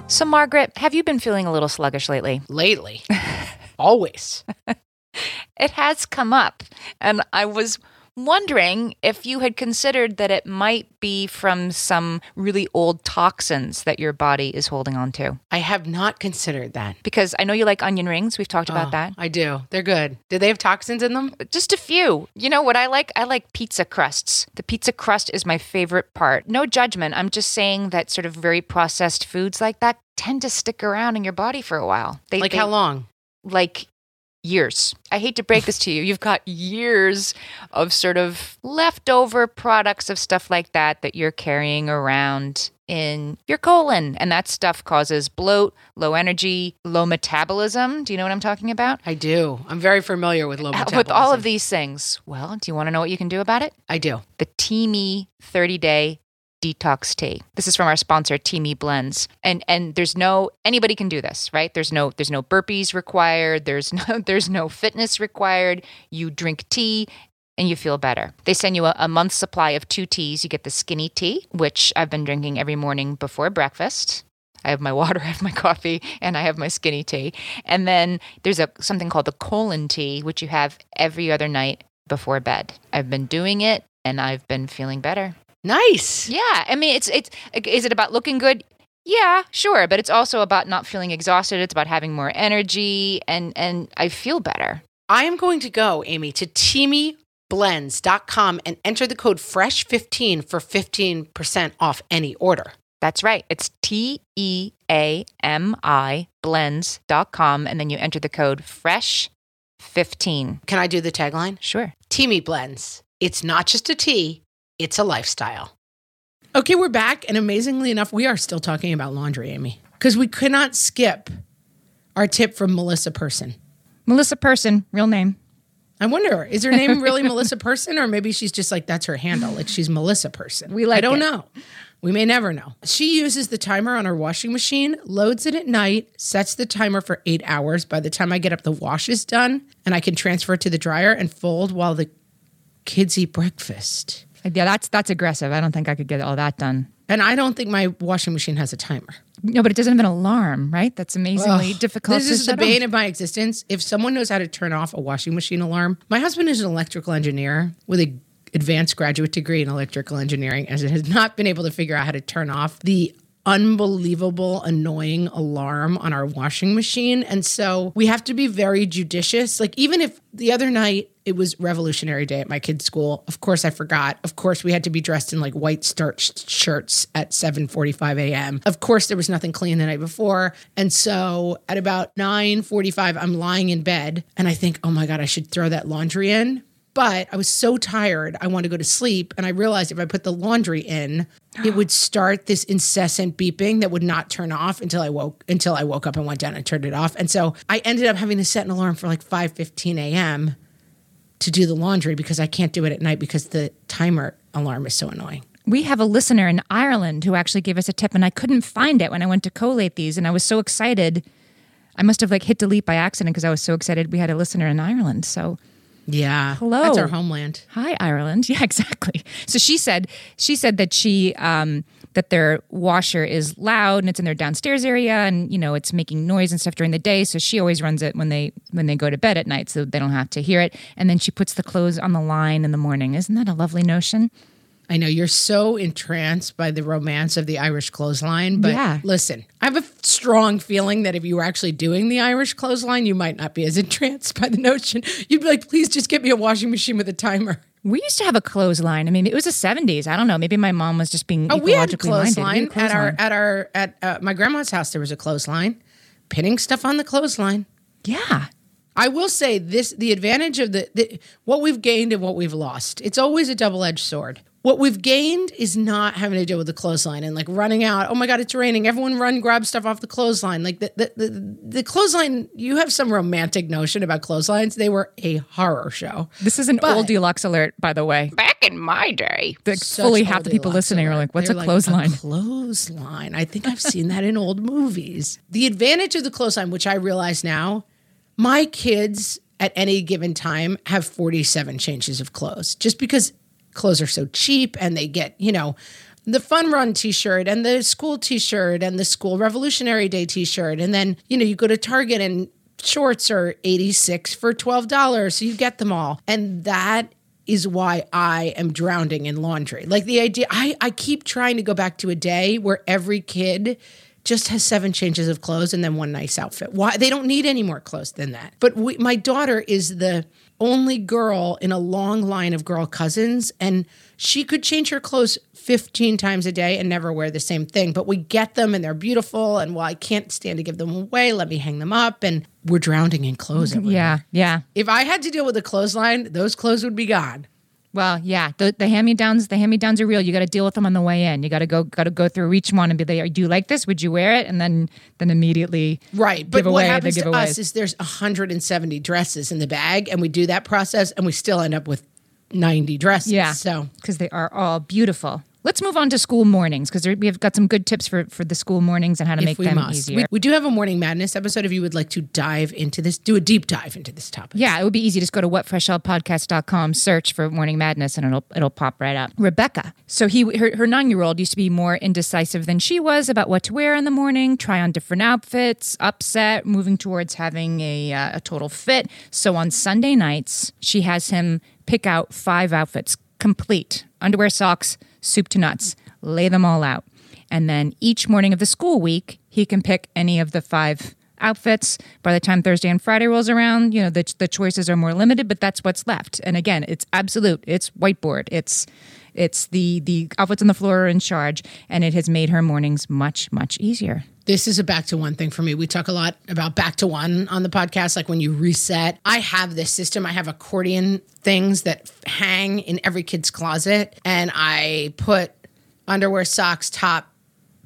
B: So, Margaret, have you been feeling a little sluggish lately?
A: Lately. Always.
B: it has come up. And I was wondering if you had considered that it might be from some really old toxins that your body is holding on to.
A: I have not considered that.
B: Because I know you like onion rings. We've talked about oh, that.
A: I do. They're good. Do they have toxins in them?
B: Just a few. You know what I like? I like pizza crusts. The pizza crust is my favorite part. No judgment. I'm just saying that sort of very processed foods like that tend to stick around in your body for a while.
A: They, like they, how long?
B: Like years. I hate to break this to you. You've got years of sort of leftover products of stuff like that that you're carrying around in your colon. And that stuff causes bloat, low energy, low metabolism. Do you know what I'm talking about?
A: I do. I'm very familiar with low uh, metabolism.
B: With all of these things. Well, do you want to know what you can do about it?
A: I do.
B: The Teami 30 day detox tea. This is from our sponsor Teami Blends. And and there's no anybody can do this, right? There's no there's no burpees required, there's no there's no fitness required. You drink tea and you feel better. They send you a, a month's supply of two teas. You get the skinny tea, which I've been drinking every morning before breakfast. I have my water, I have my coffee, and I have my skinny tea. And then there's a something called the colon tea, which you have every other night before bed. I've been doing it and I've been feeling better.
A: Nice.
B: Yeah. I mean, it's it's is it about looking good? Yeah, sure, but it's also about not feeling exhausted. It's about having more energy and and I feel better.
A: I am going to go, Amy, to teamiblends.com and enter the code FRESH15 for 15% off any order.
B: That's right. It's T E A M I blends.com and then you enter the code FRESH15.
A: Can I do the tagline?
B: Sure.
A: Teami Blends. It's not just a tea, it's a lifestyle. Okay, we're back. And amazingly enough, we are still talking about laundry, Amy, because we could not skip our tip from Melissa Person.
F: Melissa Person, real name.
A: I wonder, is her name really Melissa Person, or maybe she's just like that's her handle, like she's Melissa Person.
F: We like.
A: I don't
F: it.
A: know. We may never know. She uses the timer on her washing machine, loads it at night, sets the timer for eight hours. By the time I get up, the wash is done, and I can transfer it to the dryer and fold while the kids eat breakfast.
B: Yeah, that's that's aggressive. I don't think I could get all that done.
A: And I don't think my washing machine has a timer.
B: No, but it doesn't have an alarm, right? That's amazingly difficult.
A: This is the bane of my existence. If someone knows how to turn off a washing machine alarm, my husband is an electrical engineer with a advanced graduate degree in electrical engineering and has not been able to figure out how to turn off the unbelievable annoying alarm on our washing machine. And so we have to be very judicious. Like even if the other night it was revolutionary day at my kids school of course i forgot. Of course we had to be dressed in like white starched shirts at 7:45 a.m. of course there was nothing clean the night before. And so at about 9:45 i'm lying in bed and i think oh my god i should throw that laundry in but I was so tired, I wanted to go to sleep. And I realized if I put the laundry in, it would start this incessant beeping that would not turn off until I woke until I woke up and went down and turned it off. And so I ended up having to set an alarm for like 5 15 a.m. to do the laundry because I can't do it at night because the timer alarm is so annoying.
B: We have a listener in Ireland who actually gave us a tip, and I couldn't find it when I went to collate these, and I was so excited. I must have like hit delete by accident because I was so excited we had a listener in Ireland. So
A: Yeah.
B: Hello.
A: That's our homeland.
B: Hi, Ireland. Yeah, exactly. So she said she said that she um, that their washer is loud and it's in their downstairs area, and you know it's making noise and stuff during the day. So she always runs it when they when they go to bed at night, so they don't have to hear it. And then she puts the clothes on the line in the morning. Isn't that a lovely notion?
A: I know you're so entranced by the romance of the Irish clothesline, but
B: Yeah.
A: listen, I have a strong feeling that if you were actually doing the Irish clothesline, you might not be as entranced by the notion. You'd be like, please just get me a washing machine with a timer.
B: We used to have a clothesline. I mean, it was the seventies. I don't know. Maybe my mom was just being
A: Oh, we had
B: minded. We
A: clothesline at our at our at uh, my grandma's house. There was a clothesline, pinning stuff on the clothesline.
B: yeah.
A: I will say this: the advantage of the, the what we've gained and what we've lost. It's always a double edged sword. What we've gained is not having to deal with the clothesline and like running out. Oh my god, it's raining! Everyone run, grab stuff off the clothesline. Like the the the, the clothesline. You have some romantic notion about clotheslines. They were a horror show.
B: This is an
A: But-
B: old deluxe alert, by the way.
C: Back in my day.
B: Like fully half the people
A: deluxe
B: listening are like, "What's
A: They're
B: a clothesline?"
A: clothesline. I think I've seen that in old movies. The advantage of the clothesline, which I realize now, my kids at any given time have 47 changes of clothes just because clothes are so cheap and they get, you know, the fun run t-shirt and the school t-shirt and the school revolutionary day t-shirt and then, you know, you go to Target and shorts are 86 for $12 so you get them all. And that is why I am drowning in laundry. Like the idea, I, I keep trying to go back to a day where every kid just has seven changes of clothes and then one nice outfit. Why they don't need any more clothes than that. But we, my daughter is the only girl in a long line of girl cousins, and she could change her clothes 15 times a day and never wear the same thing. But we get them and they're beautiful. And while I can't stand to give them away, let me hang them up. And we're drowning in clothes. everywhere.
B: Yeah, yeah.
A: If I had to deal with a clothesline, those clothes would be gone.
B: Well, yeah. The the hand me downs, the hand me downs are real. You got to deal with them on the way in. You got to go, got to go through each one and be like, "Do you like this? Would you wear it?" And then, then immediately,
A: Right. But what happens to us is there's 170 dresses in the bag, and we do that process, and we still end up with 90 dresses.
B: Yeah.
A: So
B: because they are all beautiful. Let's move on to school mornings because we have got some good tips for for the school mornings and how to make
A: if we
B: them
A: must,
B: easier.
A: we, we do have a morning madness episode. If you would like to dive into this, do a deep dive into this topic.
B: Yeah, it would be easy. Just go to whatfreshhellpodcast.com, search for Morning Madness, and it'll it'll pop right up. Rebecca. So he her, her nine year old used to be more indecisive than she was about what to wear in the morning, try on different outfits, upset, moving towards having a uh, a total fit. So on Sunday nights, she has him pick out five outfits, complete underwear, socks, soup to nuts, lay them all out. And then each morning of the school week, he can pick any of the five outfits. By the time Thursday and Friday rolls around, you know, the, the choices are more limited, but that's what's left. And again, it's absolute. It's whiteboard. It's it's the the outfits on the floor are in charge, and it has made her mornings much much easier.
A: This is a back to one thing for me. We talk a lot about back to one on the podcast, like when you reset. I have this system. I have accordion things that hang in every kid's closet, and I put underwear, socks, top,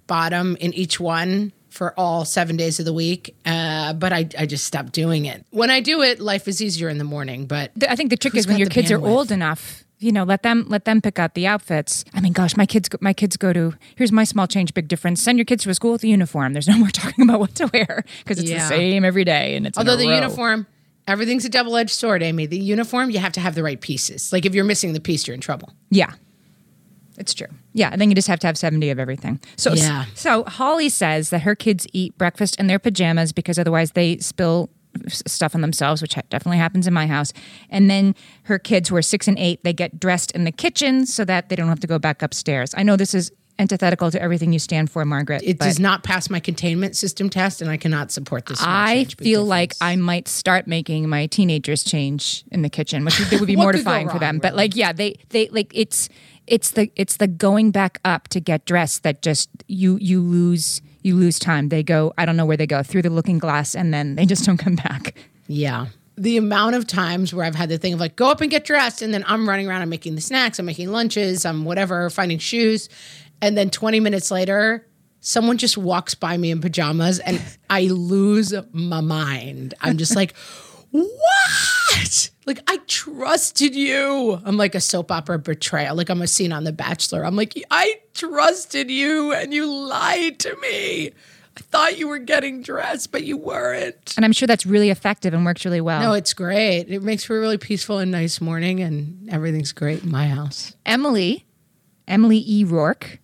A: bottom in each one for all seven days of the week. Uh, but I, I just stopped doing it. When I do it, life is easier in the morning. But
B: I think the trick is when your kids are old enough. You know, let them let them pick out the outfits. I mean, gosh, my kids go, my kids go to. Here's my small change, big difference. Send your kids to a school with a uniform. There's no more talking about what to wear because it's
A: Yeah.
B: the same every day, and it's
A: although the
B: row.
A: uniform, everything's a double edged sword, Amy. The uniform, you have to have the right pieces. Like if you're missing the piece, you're in trouble.
B: yeah, It's true. Yeah, and then you just have to have 70 of everything. So
A: Yeah.
B: so Holly says that her kids eat breakfast in their pajamas because otherwise they spill stuff on themselves, which definitely happens in my house. And then her kids who are 6 and 8, they get dressed in the kitchen so that they don't have to go back upstairs. I know this is antithetical to everything you stand for, Margaret.
A: It does not pass my containment system test, and I cannot support this.
B: I feel like. I might start making my teenagers change in the kitchen, which would, would be mortifying for them. But like, yeah, they they like it's it's the it's the going back up to get dressed that just you you lose you lose time. They go I don't know where they go through the looking glass and then they just don't come back.
A: Yeah. The amount of times where I've had the thing of like, go up and get dressed. And then I'm running around, I'm making the snacks, I'm making lunches, I'm whatever, finding shoes. And then 20 minutes later, someone just walks by me in pajamas and I lose my mind. I'm just like, what? Like, I trusted you. I'm like a soap opera betrayal. Like, I'm a scene on The Bachelor. I'm like, I trusted you and you lied to me. I thought you were getting dressed, but you weren't.
B: And I'm sure that's really effective and works really well.
A: No, it's great. It makes for a really peaceful and nice morning, and everything's great in my house.
B: Emily, Emily E. Rourke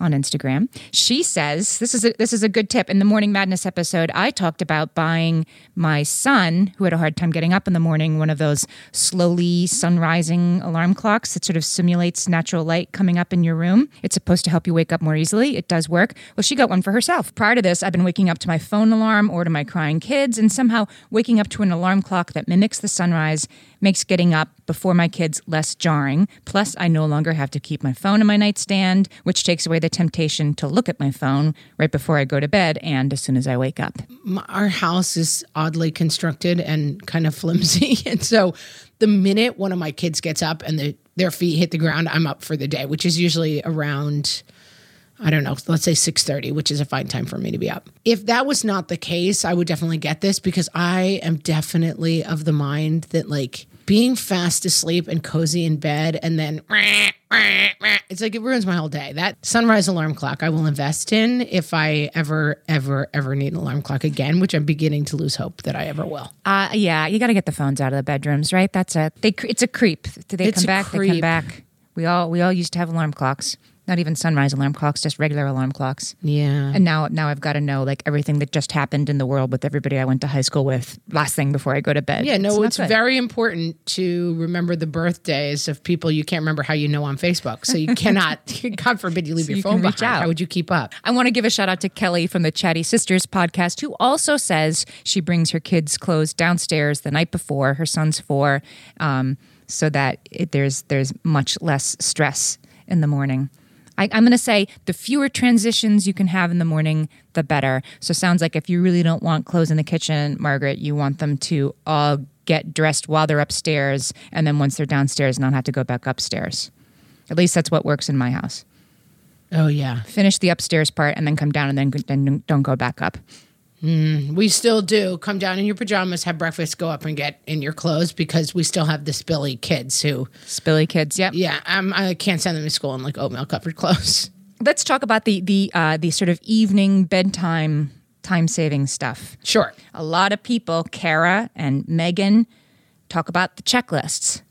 B: on Instagram. She says this is a, this is a good tip. In the Morning Madness episode, I talked about buying my son, who had a hard time getting up in the morning, one of those slowly sunrising alarm clocks that sort of simulates natural light coming up in your room. It's supposed to help you wake up more easily. It does work. Well, she got one for herself. Prior to this, I've been waking up to my phone alarm or to my crying kids, and somehow waking up to an alarm clock that mimics the sunrise makes getting up before my kids less jarring. Plus, I no longer have to keep my phone in my nightstand, which takes away the temptation to look at my phone right before I go to bed and as soon as I wake up.
A: Our house is oddly constructed and kind of flimsy, and so the minute one of my kids gets up and the, their feet hit the ground, I'm up for the day, which is usually around. I don't know, let's say 6:30, which is a fine time for me to be up. If that was not the case, I would definitely get this because I am definitely of the mind that like being fast asleep and cozy in bed and then it's like it ruins my whole day. That sunrise alarm clock I will invest in if I ever ever ever need an alarm clock again, which I'm beginning to lose hope that I ever will.
B: Uh, yeah, you got to get the phones out of the bedrooms, right? That's a they. It's a creep. Do they
A: It's
B: come back? They come back. We all we all used to have alarm clocks. Not even sunrise alarm clocks, just regular alarm clocks.
A: Yeah.
B: And now now I've got to know like everything that just happened in the world with everybody I went to high school with last thing before I go to bed.
A: Yeah, no,
B: not
A: it's very important to remember the birthdays of people you can't remember how you know on Facebook. So you cannot, God forbid you leave your
B: you
A: phone behind.
B: out.
A: How would you keep up?
B: I want to give a shout out to Kelly from the Chatty Sisters podcast, who also says she brings her kids' clothes downstairs the night before. Her son's four, um, so that it, there's there's much less stress in the morning. I, I'm going to say the fewer transitions you can have in the morning, the better. So sounds like if you really don't want clothes in the kitchen, Margaret, you want them to all get dressed while they're upstairs, and then once they're downstairs, not have to go back upstairs. At least that's what works in my house
A: Oh, yeah.
B: finish the upstairs part and then come down and then, then don't go back up.
A: We still do come down in your pajamas, have breakfast, go up and get in your clothes because we still have the spilly kids who,
B: Spilly kids. Yep.
A: yeah, I can't send them to school in like oatmeal covered clothes.
B: Let's talk about the the uh, the sort of evening bedtime time saving stuff.
A: Sure.
B: A lot of people, Kara and Megan, talk about the checklists.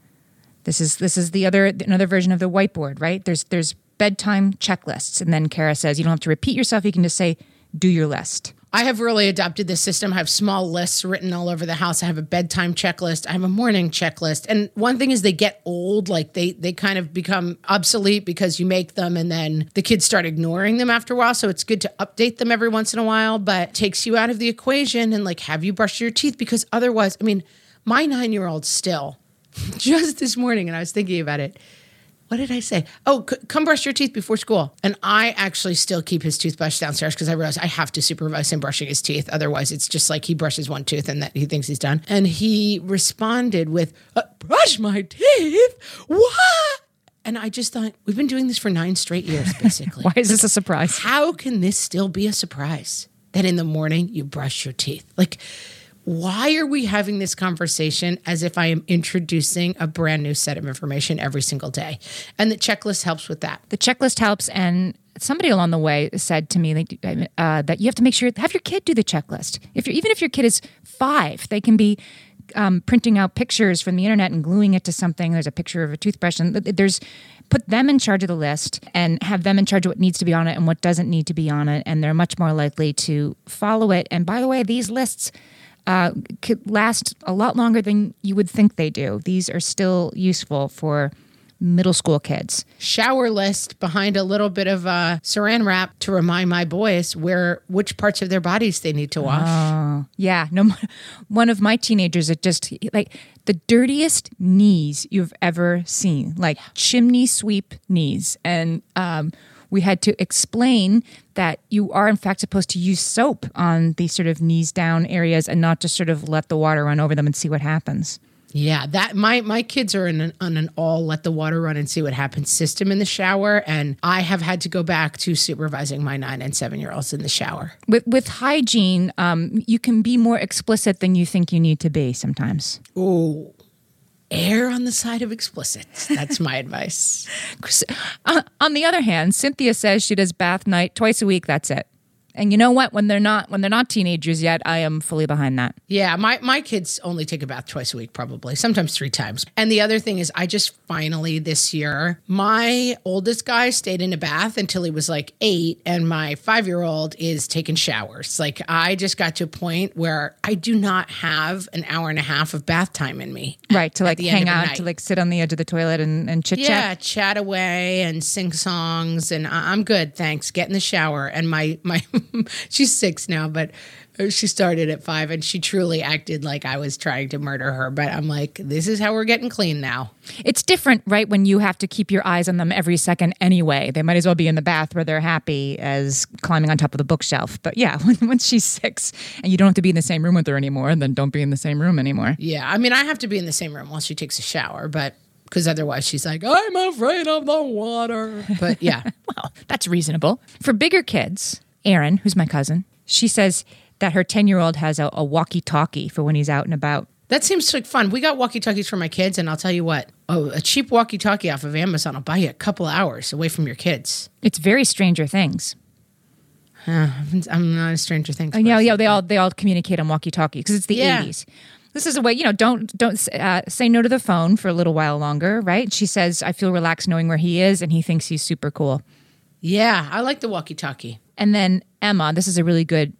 B: This is this is the other another version of the whiteboard, right? There's there's bedtime checklists, and then Kara says you don't have to repeat yourself. You can just say do your list.
A: I have really adopted this system. I have small lists written all over the house. I have a bedtime checklist. I have a morning checklist. And one thing is they get old, like they they kind of become obsolete because you make them and then the kids start ignoring them after a while. So it's good to update them every once in a while, but takes you out of the equation and like have you brushed your teeth because otherwise, I mean, my 9-year-old still just this morning and I was thinking about it. What did I say? Oh, c- come brush your teeth before school. And I actually still keep his toothbrush downstairs because I realize I have to supervise him brushing his teeth. Otherwise, it's just like he brushes one tooth and that he thinks he's done. And he responded with, uh, "Brush my teeth? What?" And I just thought we've been doing this for nine straight years, basically.
B: Why is this a surprise?
A: How can this still be a surprise that in the morning you brush your teeth? Like, why are we having this conversation as if I am introducing a brand new set of information every single day? And the checklist helps with that.
B: The checklist helps, and somebody along the way said to me uh, that you have to make sure have your kid do the checklist. If even if your kid is five, they can be um, printing out pictures from the internet and gluing it to something. There's a picture of a toothbrush, and there's put them in charge of the list and have them in charge of what needs to be on it and what doesn't need to be on it, and they're much more likely to follow it. And by the way, these lists. Uh, could last a lot longer than you would think they do. These are still useful for middle school kids.
A: Shower list behind a little bit of uh, saran wrap to remind my boys where which parts of their bodies they need to wash.
B: Oh, yeah. No, one of my teenagers, it just like the dirtiest knees you've ever seen, like chimney sweep knees, and um, we had to explain that you are in fact supposed to use soap on these sort of knees down areas and not just sort of let the water run over them and see what happens.
A: Yeah, that my my kids are in an, on an all let the water run and see what happens system in the shower, and I have had to go back to supervising my nine and seven year olds in the shower.
B: With with hygiene, um, you can be more explicit than you think you need to be sometimes.
A: Oh, err on the side of explicit. That's my advice.
B: Uh, on the other hand, Cynthia says she does bath night twice a week. That's it. And you know what? When they're not when they're not teenagers yet, I am fully behind that.
A: Yeah, my my kids only take a bath twice a week, probably sometimes three times. And the other thing is, I just finally this year, my oldest guy stayed in a bath until he was like eight, and my five year old is taking showers. Like I just got to a point where I do not have an hour and a half of bath time in me.
B: Right to like hang out, to like sit on the edge of the toilet and, and chit chat.
A: Yeah, chat away and sing songs, and I'm good. Thanks. Get in the shower, and my my she's six now, but uh, she started at five and she truly acted like I was trying to murder her. But I'm like, this is how we're getting clean now.
B: It's different, right? When you have to keep your eyes on them every second anyway. They might as well be in the bath where they're happy as climbing on top of the bookshelf. But yeah, when, when she's six and you don't have to be in the same room with her anymore, then don't be in the same room anymore.
A: Yeah. I mean, I have to be in the same room while she takes a shower, but because otherwise she's like, I'm afraid of the water. But yeah.
B: well, that's reasonable. For bigger kids, Erin, who's my cousin, she says that her 10 year old has a, a walkie talkie for when he's out and about.
A: That seems like fun. We got walkie talkies for my kids, and I'll tell you what, oh, a cheap walkie talkie off of Amazon will buy you a couple hours away from your kids.
B: It's very Stranger Things.
A: Uh, I'm not a Stranger Things.
B: Yeah, yeah, they all they all communicate on walkie talkie because it's the yeah. 80s. This is a way, you know, don't don't uh, say no to the phone for a little while longer, right? She says, "I feel relaxed knowing where he is, and he thinks he's super cool."
A: Yeah, I like the walkie talkie.
B: And then Emma, this is a really good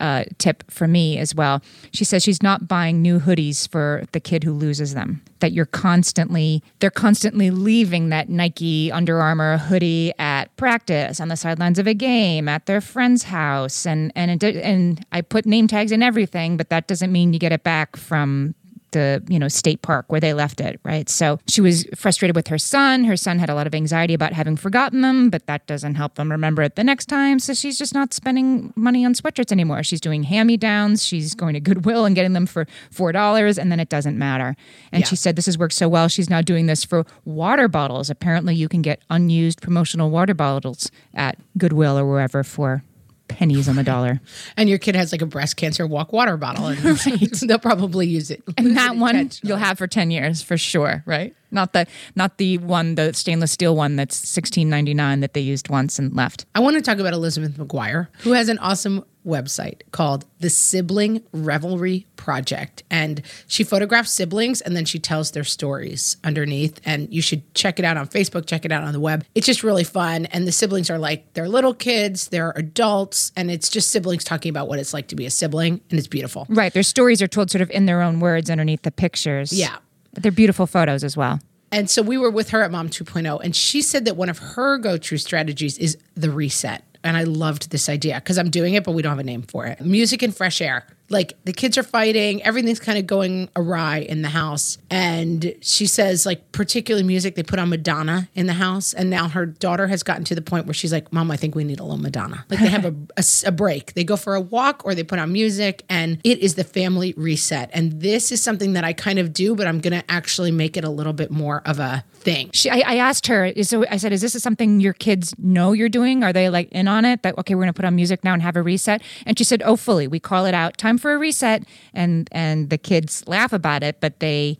B: uh, tip for me as well. She says she's not buying new hoodies for the kid who loses them. That you're constantly, they're constantly leaving that Nike Under Armour hoodie at practice, on the sidelines of a game, at their friend's house, and and it, and I put name tags in everything, but that doesn't mean you get it back from the you know state park where they left it right? So she was frustrated with her son. Her son had a lot of anxiety about having forgotten them but that doesn't help them remember it the next time. So she's just not spending money on sweatshirts anymore. She's doing hand-me-downs. She's going to goodwill and getting them for four dollars and then it doesn't matter. And yeah. she said this has worked so well. She's now doing this for water bottles. Apparently you can get unused promotional water bottles at goodwill or wherever for pennies on the dollar.
A: And your kid has like a breast cancer walk water bottle, and right. they'll probably use it.
B: And that one you'll have for ten years for sure, right? Not the not the one, the stainless steel one that's sixteen ninety nine that they used once and left.
A: I want to talk about Elizabeth McGuire, who has an awesome website called the Sibling Revelry Project. And she photographs siblings and then she tells their stories underneath. And you should check it out on Facebook, check it out on the web. It's just really fun. And the siblings are like, they're little kids, they're adults, and it's just siblings talking about what it's like to be a sibling. And it's beautiful.
B: Right. Their stories are told sort of in their own words underneath the pictures.
A: Yeah.
B: But they're beautiful photos as well.
A: And so we were with her at Mom 2.0, and she said that one of her go to strategies is the reset and I loved this idea because I'm doing it, but we don't have a name for it. Music and fresh air. Like the kids are fighting, everything's kind of going awry in the house. And she says, like, particularly music, they put on Madonna in the house. And now her daughter has gotten to the point where she's like, Mom, I think we need a little Madonna. Like they have a, a, a break. They go for a walk or they put on music, and it is the family reset. And this is something that I kind of do, but I'm going to actually make it a little bit more of a thing.
B: She, I, I asked her, so I said, is this something your kids know you're doing? Are they like in on it? That, okay, we're going to put on music now and have a reset? And she said, oh, fully. We call it out time for a reset. And, and the kids laugh about it, but they,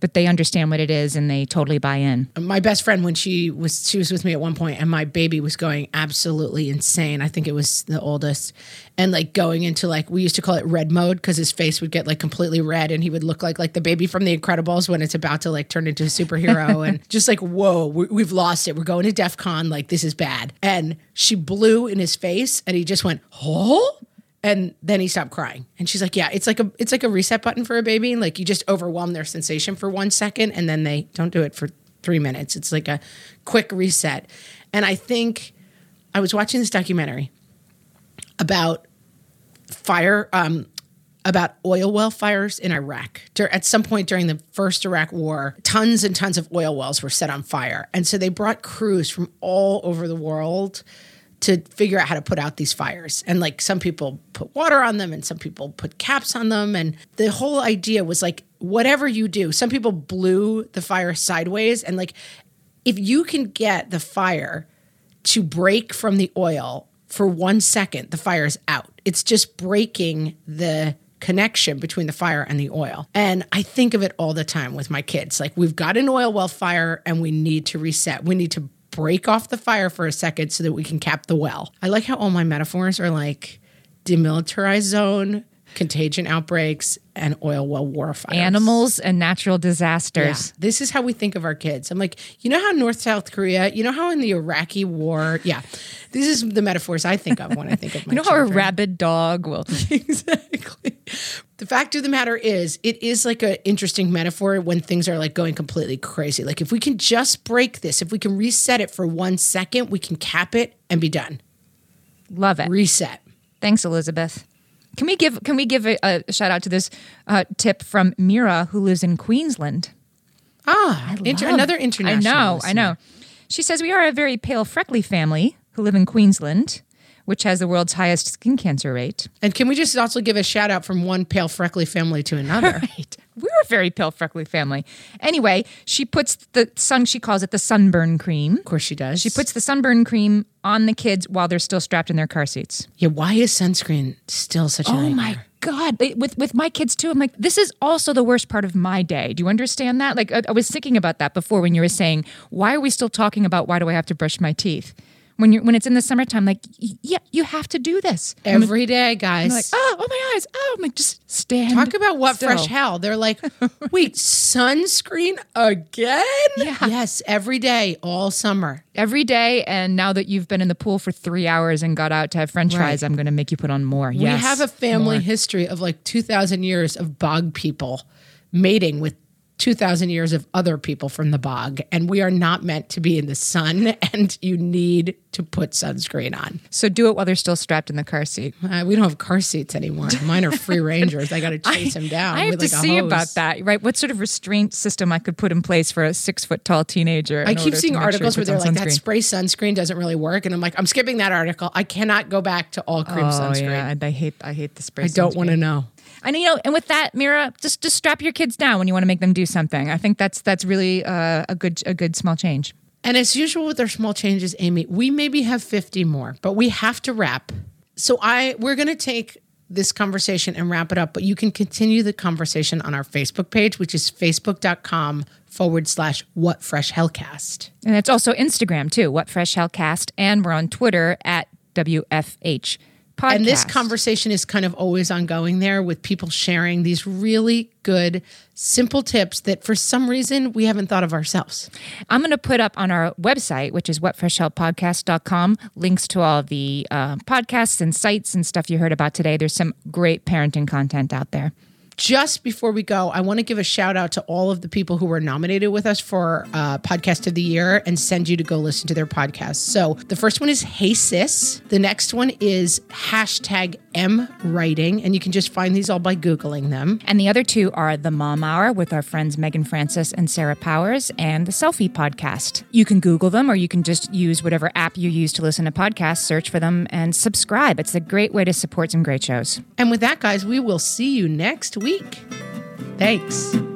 B: but they understand what it is and they totally buy in.
A: my best friend when she was she was with me at one point and my baby was going absolutely insane. I think it was the oldest. And like going into like we used to call it red mode because his face would get like completely red and he would look like like the baby from the incredibles when it's about to like turn into a superhero and just like whoa we, we've lost it. We're going to DEFCON. Like this is bad. And she blew in his face and he just went oh and then he stopped crying and she's like yeah it's like a it's like a reset button for a baby like you just overwhelm their sensation for one second and then they don't do it for three minutes it's like a quick reset and i think i was watching this documentary about fire um about oil well fires in Iraq. At some point during the first Iraq war, tons and tons of oil wells were set on fire. And so they brought crews from all over the world to figure out how to put out these fires. And like some people put water on them and some people put caps on them. And the whole idea was like, whatever you do, some people blew the fire sideways. And like, if you can get the fire to break from the oil for one second, the fire is out. It's just breaking the connection between the fire and the oil. And I think of it all the time with my kids. Like, we've got an oil well fire and we need to reset. We need to break off the fire for a second so that we can cap the well. I like how all my metaphors are like demilitarized zone, contagion outbreaks, and oil well war fires.
B: Animals and natural
A: Yeah.
B: disasters.
A: This is how we think of our kids. I'm like, you know how North South Korea, you know how in the Iraqi war, yeah, this is the metaphors I think of when I think of my
B: You know how a rabid dog will.
A: exactly. The fact of the matter is, it is like an interesting metaphor when things are like going completely crazy. Like if we can just break this, if we can reset it for one second, we can cap it and be done.
B: Love it.
A: Reset.
B: Thanks, Elizabeth. Can we give Can we give a, a shout out to this uh, tip from Mira, who lives in Queensland?
A: Ah, inter- another international.
B: I know, I know. She says we are a very pale, freckly family who live in Queensland, which has the world's highest skin cancer rate.
A: And can we just also give a shout out from one pale freckly family to another?
B: Right. We're a very pale, freckly family. Anyway, she puts the sun. She calls it the sunburn cream.
A: Of course she does.
B: She puts the sunburn cream on the kids while they're still strapped in their car seats.
A: Yeah, why is sunscreen still such a
B: Oh
A: nightmare?
B: my god! With with my kids too, I'm like, this is also the worst part of my day. Do you understand that? Like, I, I was thinking about that before when you were saying, why are we still talking about why do I have to brush my teeth? When you're when it's in the summertime, like, yeah, you have to do this.
A: Every day, guys.
B: like, oh, oh my eyes, oh, I'm like, just stand.
A: Talk about what
B: still.
A: fresh hell. They're like, wait, sunscreen again?
B: Yeah.
A: Yes, every day, all summer.
B: every day. And now that you've been in the pool for three hours and got out to have French fries,
A: Right.
B: I'm going to make you put on more.
A: We
B: Yes,
A: have a family
B: more.
A: history of like 2,000 years of bog people mating with 2,000 years of other people from the bog. And we are not meant to be in the sun, and you need to put sunscreen on.
B: So do it while they're still strapped in the car seat.
A: Uh, we don't have car seats anymore. Mine are free rangers. I got to chase them down.
B: I have
A: with
B: to
A: like
B: see
A: hose.
B: about that, right? What sort of restraint system I could put in place for a six foot tall teenager?
A: I keep seeing
B: make sure
A: articles where they're like, that spray sunscreen doesn't really work. And I'm like, I'm skipping that article. I cannot go back to all cream
B: Oh
A: sunscreen.
B: yeah, and I hate I hate the spray.
A: I don't want to know.
B: And you know, and with that, Mira, just just strap your kids down when you want to make them do something. I think that's that's really uh, a good a good small change.
A: And as usual with our small changes, Amy, we maybe have 50 more, but we have to wrap. So I we're going to take this conversation and wrap it up, but you can continue the conversation on our Facebook page, which is facebook.com forward slash what fresh hellcast.
B: And it's also Instagram too. What Fresh Hellcast, and we're on Twitter at WFH Podcast.
A: And this conversation is kind of always ongoing there with people sharing these really good, simple tips that for some reason we haven't thought of ourselves.
B: I'm going to put up on our website, which is whatfreshhellpodcast.com, links to all the uh, podcasts and sites and stuff you heard about today. There's some great parenting content out there.
A: Just before we go, I want to give a shout out to all of the people who were nominated with us for uh, Podcast of the Year and send you to go listen to their podcasts. So the first one is Hey Sis. The next one is hashtag M Writing. And you can just find these all by Googling them.
B: And the other two are The Mom Hour with our friends Meagan Francis and Sarah Powers and the Selfie Podcast. You can Google them or you can just use whatever app you use to listen to podcasts, search for them, and subscribe. It's a great way to support some great shows.
A: And with that, guys, we will see you next week. Thanks.